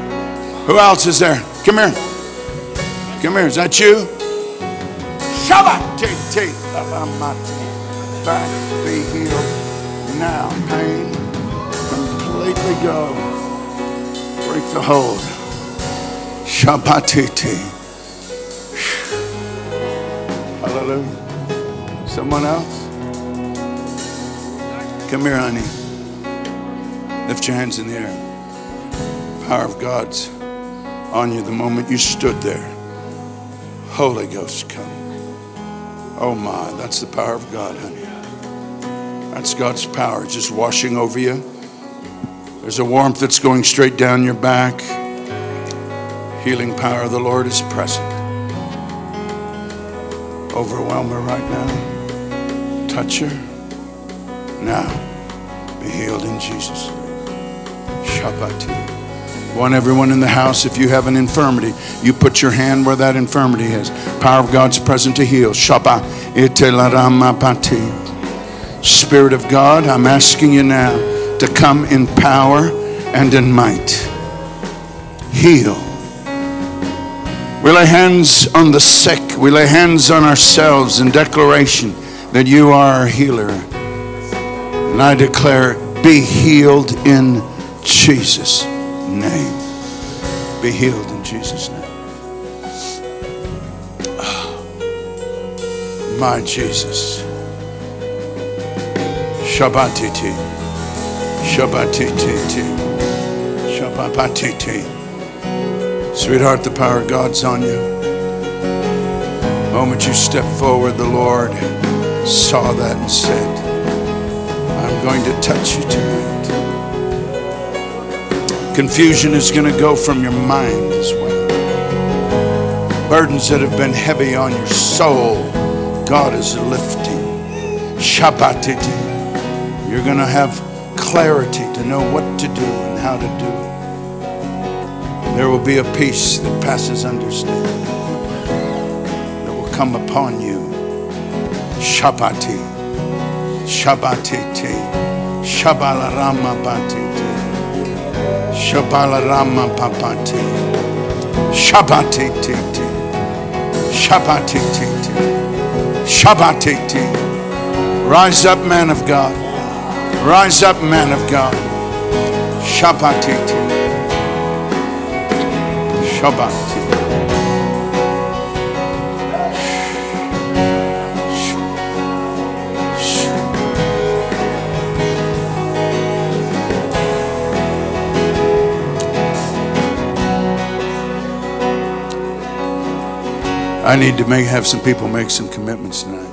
Who else is there? Come here. Come here. Is that you? Shabbat. Te, te. Alamati. Back. Be healed now. Pain completely go. Break the hold. Shabbatiti. Hallelujah. Someone else? Come here, honey. Lift your hands in the air. Power of God's on you the moment you stood there. Holy Ghost, come. Oh my, that's the power of God, honey. That's God's power just washing over you. There's a warmth that's going straight down your back. Healing power of the Lord is present. Overwhelm her right now. Touch her. Now, be healed in Jesus'. Shabbat. Want everyone in the house, if you have an infirmity, you put your hand where that infirmity is. Power of God's present to heal. Shabbat. Spirit of God, I'm asking you now to come in power and in might. Heal We lay hands on the sick. We lay hands on ourselves in declaration that you are our healer. And I declare, be healed in Jesus' name. Be healed in Jesus' name. Ah, my Jesus. Shabbatiti. Shabbatiti. Shabbatiti. Sweetheart, the power of God's on you. The moment you step forward, the Lord saw that and said, going to touch you tonight. Confusion is going to go from your mind as well. Burdens that have been heavy on your soul, God is lifting. Shabbatiti. You're going to have clarity to know what to do and how to do it. There will be a peace that passes understanding that will come upon you. Shabbati, Shabbatiti, Shabbalarama Batiti, Shabbalarama Papati, Shabbatiti, Shabbatiti, Shabbatiti. Rise up, man of God. Rise up, man of God. Shabbatiti. Shabbat. I need to make, have some people make some commitments tonight.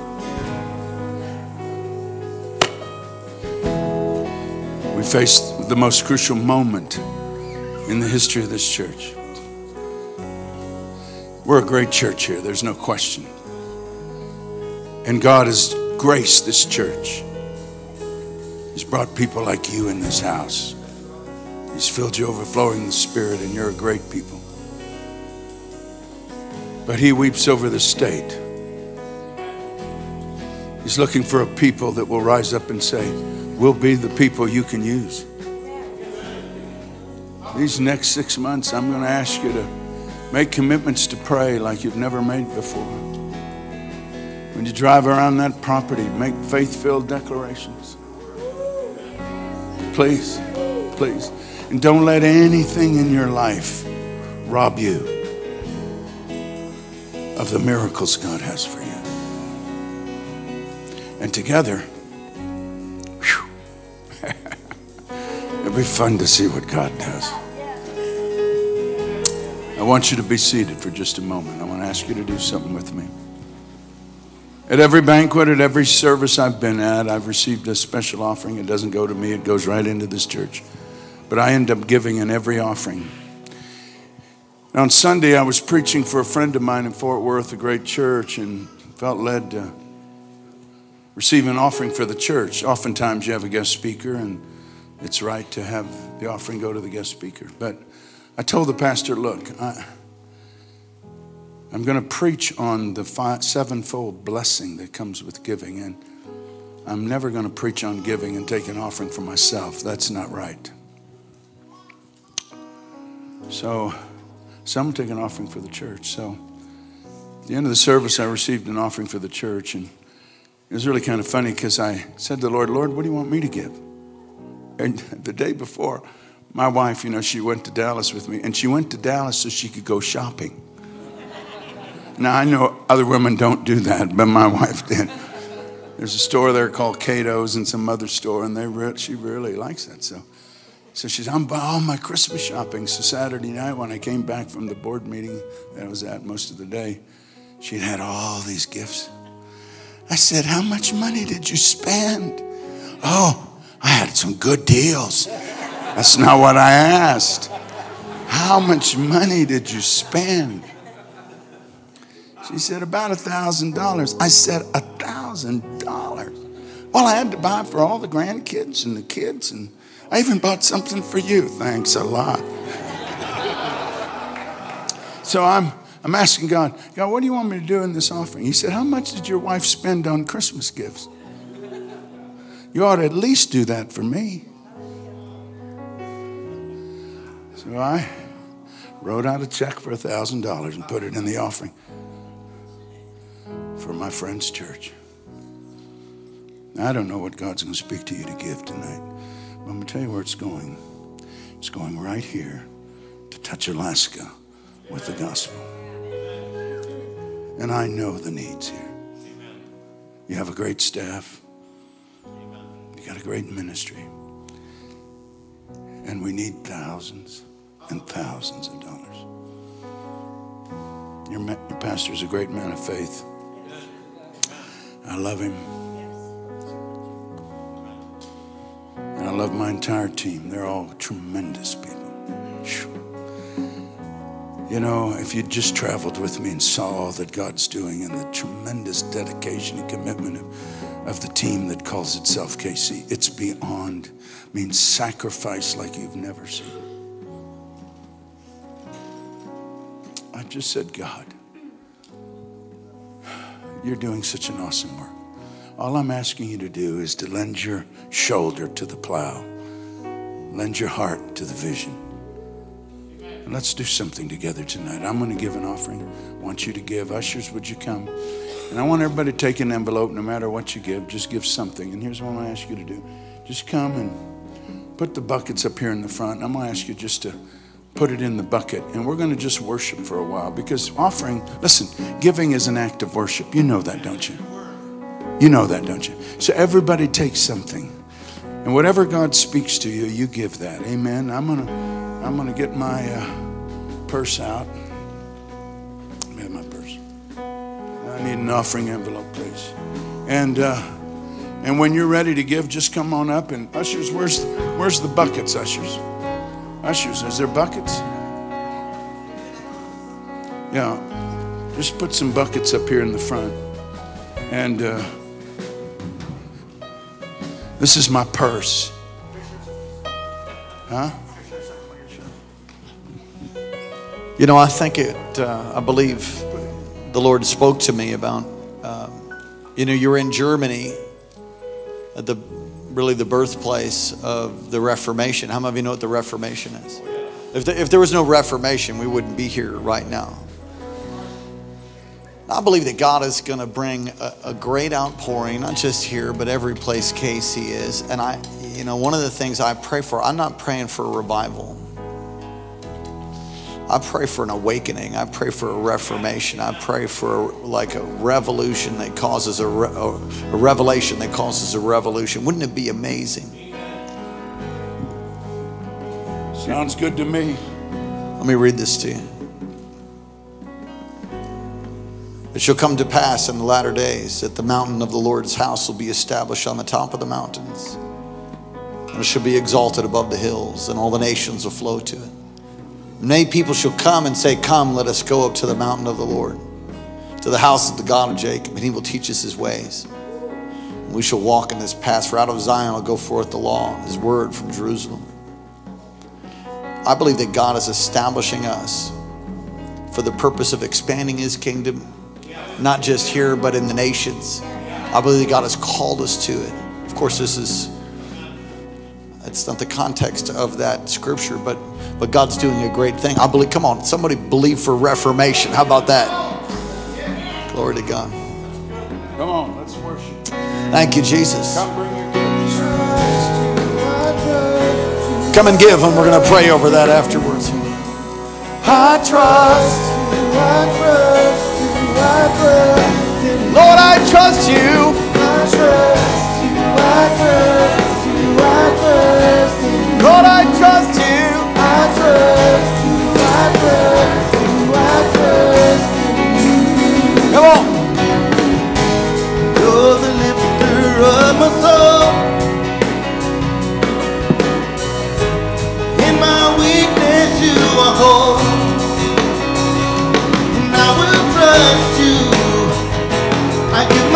We face the most crucial moment in the history of this church. We're a great church here, there's no question. And God has graced this church. He's brought people like you in this house. He's filled you overflowing the Spirit, and you're a great people. But He weeps over the state. He's looking for a people that will rise up and say, We'll be the people you can use. These next six months, I'm going to ask you to make commitments to pray like you've never made before. When you drive around that property, make faith filled declarations. Please, please. And don't let anything in your life rob you of the miracles God has for you. And together, whew, *laughs* it'll be fun to see what God does. I want you to be seated for just a moment. I want to ask you to do something with me. At every banquet, at every service I've been at, I've received a special offering. It doesn't go to me, it goes right into this church. But I end up giving in every offering. And on Sunday, I was preaching for a friend of mine in Fort Worth, a great church, and felt led to receive an offering for the church. Oftentimes, you have a guest speaker, and it's right to have the offering go to the guest speaker. But I told the pastor, look, I, I'm going to preach on the five, sevenfold blessing that comes with giving. And I'm never going to preach on giving and take an offering for myself. That's not right. So, some take an offering for the church. So, at the end of the service, I received an offering for the church. And it was really kind of funny because I said to the Lord, Lord, what do you want me to give? And *laughs* the day before, my wife, you know, she went to Dallas with me, and she went to Dallas so she could go shopping. Now, I know other women don't do that, but my *laughs* wife did. There's a store there called Cato's and some other store, and they re- she really likes that. So, so she's, I'm buying all my Christmas shopping. So Saturday night, when I came back from the board meeting that I was at most of the day, she'd had all these gifts. I said, How much money did you spend? Oh, I had some good deals. That's not what I asked. How much money did you spend? She said, About a thousand dollars. I said, A thousand dollars. Well, I had to buy for all the grandkids and the kids, and I even bought something for you. Thanks a lot. so I'm I'm asking God, God, what do you want me to do in this offering? He said, How much did your wife spend on Christmas gifts? You ought to at least do that for me. So I wrote out a check for $1,000 and put it in the offering for my friend's church. I don't know what God's going to speak to you to give tonight, I'm going to tell you where it's going. It's going right here to touch Alaska with the gospel. And I know the needs here. You have a great staff, you got a great ministry, and we need thousands and thousands of dollars. Your, your pastor is a great man of faith. I love him. Love my entire team. They're all tremendous people. You know, if you'd just traveled with me and saw all that God's doing and the tremendous dedication and commitment of, of the team that calls itself KC, it's beyond, means sacrifice like you've never seen. I just said, God, you're doing such an awesome work. All I'm asking you to do is to lend your shoulder to the plow, lend your heart to the vision. And let's do something together tonight. I'm going to give an offering. I want you to give. Ushers, would you come? And I want everybody to take an envelope, no matter what you give, just give something. And here's what I'm going to ask you to do just come and put the buckets up here in the front. I'm going to ask you just to put it in the bucket. And we're going to just worship for a while because offering, listen, giving is an act of worship. You know that, don't you? You know that, don't you? So everybody takes something. And whatever God speaks to you, you give that. Amen. I'm going to I'm going to get my uh, purse out. Have my purse. I need an offering envelope, please. And uh, and when you're ready to give, just come on up. And ushers, where's where's the buckets, ushers? Ushers, is there buckets? Yeah, just put some buckets up here in the front. And uh, this is my purse. Huh? You know, I think it, uh, I believe the Lord spoke to me about, um, you know, you're in Germany, at the really the birthplace of the Reformation. How many of you know what the Reformation is? If, the, if there was no Reformation, we wouldn't be here right now. I believe that God is going to bring a, a, great outpouring, not just here, but every place KC is. And I, you know, one of the things I pray for, I'm not praying for a revival. I pray for an awakening. I pray for a reformation. I pray for like a revolution that causes a, re- a revelation that causes a revolution. Wouldn't it be amazing? Sounds good to me. Let me read this to you. It shall come to pass in the latter days that the mountain of the Lord's house will be established on the top of the mountains, and it shall be exalted above the hills, and all the nations will flow to it. Many people shall come and say, Come, let us go up to the mountain of the Lord, to the house of the God of Jacob, and he will teach us his ways. And we shall walk in this path, for out of Zion will go forth the law, his word from Jerusalem. I believe that God is establishing us for the purpose of expanding his kingdom, not just here, but in the nations. I believe that God has called us to it. Of course, this is it's not the context of that scripture, but but God's doing a great thing. I believe, come on, somebody believe for reformation. How about that? Glory to God. Come on, let's worship. Thank you, Jesus. Come bring your gifts. Come and give, and we're going to pray over that afterwards. I trust you, I trust Lord, I trust you. I trust you, I trust you, I trust you. Come on. You're the lifter of my soul. In my weakness, you are whole.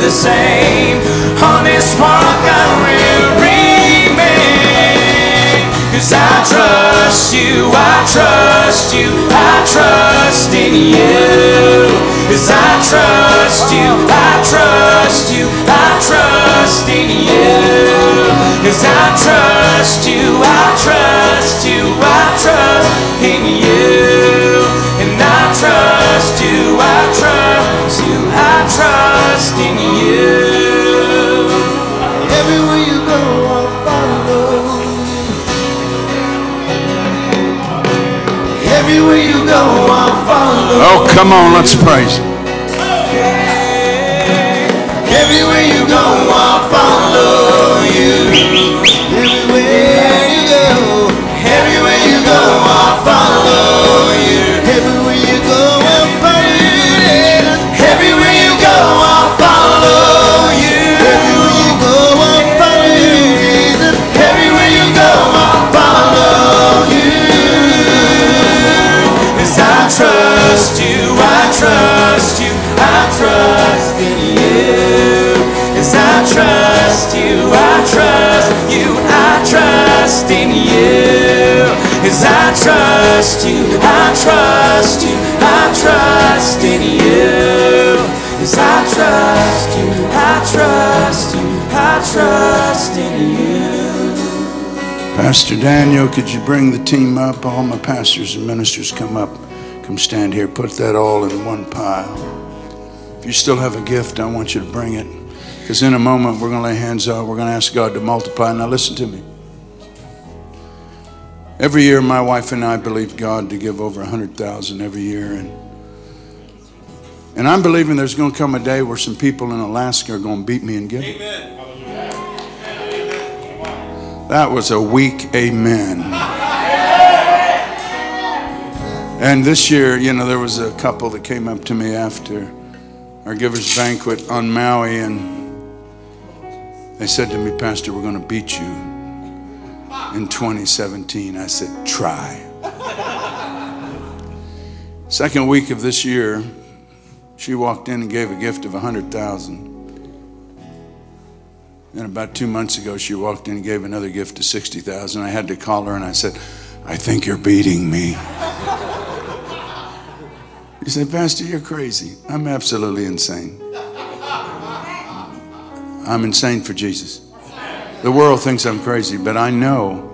the same. On this walk I will remain. Cause I trust you, I trust you, I trust in you. Cause I trust you, I trust you, I trust in you. Cause I trust you, I trust you, I trust in you. Trust in you. Everywhere you go, I'll follow. Everywhere you go, I'll follow. Oh, come on, let's praise. Everywhere you go, I'll follow you. I trust in you. Cause I trust you, I trust you, I trust in you. Cause I trust you, I trust you, I trust in you. Cause I trust you, I trust you, I trust in you. Pastor Daniel, could you bring the team up? All my pastors and ministers come up. Come stand here. Put that all in one pile. If you still have a gift, I want you to bring it. Because in a moment, we're going to lay hands out. We're going to ask God to multiply. Now, listen to me. Every year, my wife and I believe God to give over 100,000 every year. And, and I'm believing there's going to come a day where some people in Alaska are going to beat me and in giving. That was a weak amen. And this year, you know, there was a couple that came up to me after our givers banquet on Maui and they said to me, Pastor, we're going to beat you in 2017. I said, try. Second week of this year, she walked in and gave a gift of 100,000. And about two months ago, she walked in and gave another gift of 60,000. I had to call her and I said, I think you're beating me. You say, Pastor, you're crazy. I'm absolutely insane. I'm insane for Jesus. The world thinks I'm crazy, but I know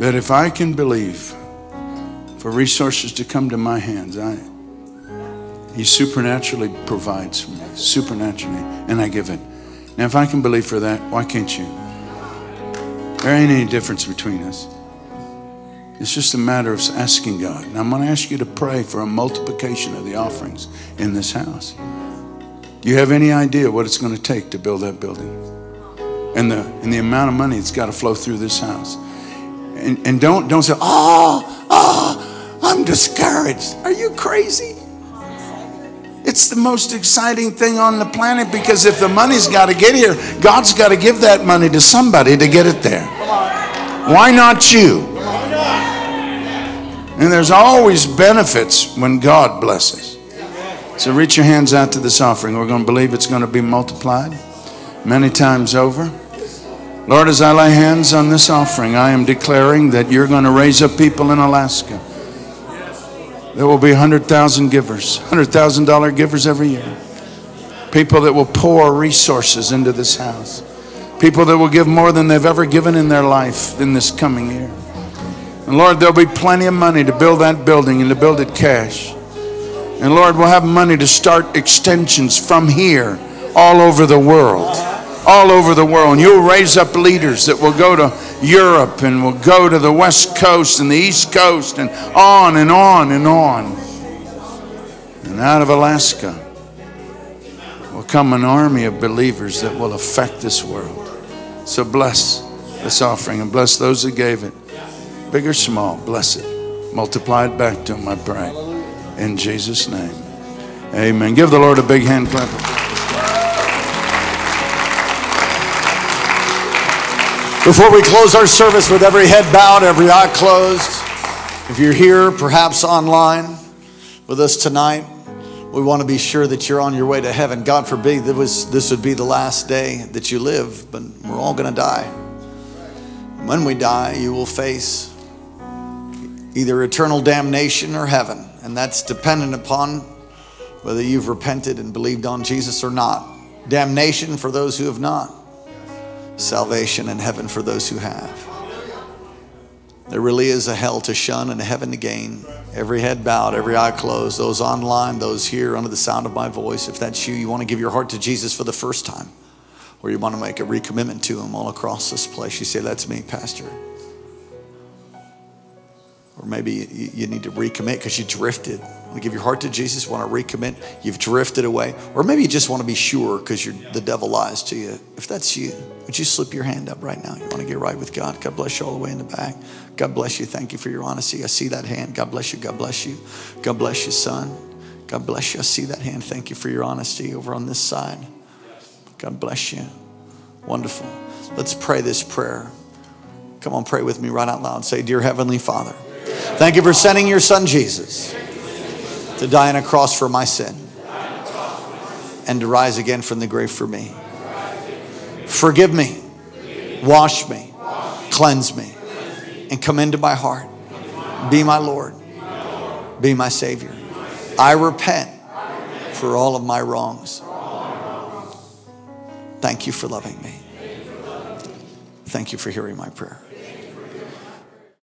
that if I can believe for resources to come to my hands, I, He supernaturally provides for me, supernaturally, and I give it. Now, if I can believe for that, why can't you? There ain't any difference between us. It's just a matter of asking God. And I'm going to ask you to pray for a multiplication of the offerings in this house. Do you have any idea what it's going to take to build that building? And the, and the amount of money that's got to flow through this house. And, and don't, don't say, oh, oh, I'm discouraged. Are you crazy? It's the most exciting thing on the planet because if the money's got to get here, God's got to give that money to somebody to get it there. Why not you? And there's always benefits when God blesses. So reach your hands out to this offering. We're going to believe it's going to be multiplied many times over. Lord, as I lay hands on this offering, I am declaring that you're going to raise up people in Alaska. There will be 100,000 givers, $100,000 givers every year. People that will pour resources into this house. People that will give more than they've ever given in their life in this coming year. And Lord, there'll be plenty of money to build that building and to build it cash. And Lord, we'll have money to start extensions from here all over the world. All over the world. And you'll raise up leaders that will go to Europe and will go to the West Coast and the East Coast and on and on and on. And out of Alaska will come an army of believers that will affect this world. So bless this offering and bless those that gave it big or small, bless it. Multiply it back to him, I pray. In Jesus' name. Amen. Give the Lord a big hand clap. Before we close our service with every head bowed, every eye closed, if you're here, perhaps online with us tonight, We want to be sure that you're on your way to heaven. God forbid that was, this would be the last day that you live, but we're all going to die. When we die, you will face either eternal damnation or heaven, and that's dependent upon whether you've repented and believed on Jesus or not. Damnation for those who have not, salvation and heaven for those who have. There really is a hell to shun and a heaven to gain. Every head bowed, every eye closed, those online, those here under the sound of my voice. If that's you, you want to give your heart to Jesus for the first time, or you want to make a recommitment to Him all across this place, you say, That's me, Pastor. Or maybe you, need to recommit because you drifted. Want to give your heart to Jesus, want to recommit, you've drifted away. Or maybe you just want to be sure because the devil lies to you. If that's you, would you slip your hand up right now? You want to get right with God? God bless you all the way in the back. God bless you. Thank you for your honesty. I see that hand. God bless you. God bless you. God bless you, son. God bless you. I see that hand. Thank you for your honesty over on this side. God bless you. Wonderful. Let's pray this prayer. Come on, pray with me right out loud. Say, Dear Heavenly Father, thank you for sending your son Jesus to die on a cross for my sin and to rise again from the grave for me. Forgive me, wash me, cleanse me and come into my heart. Be my Lord. Be my Savior. I repent for all of my wrongs. Thank you for loving me. Thank you for hearing my prayer.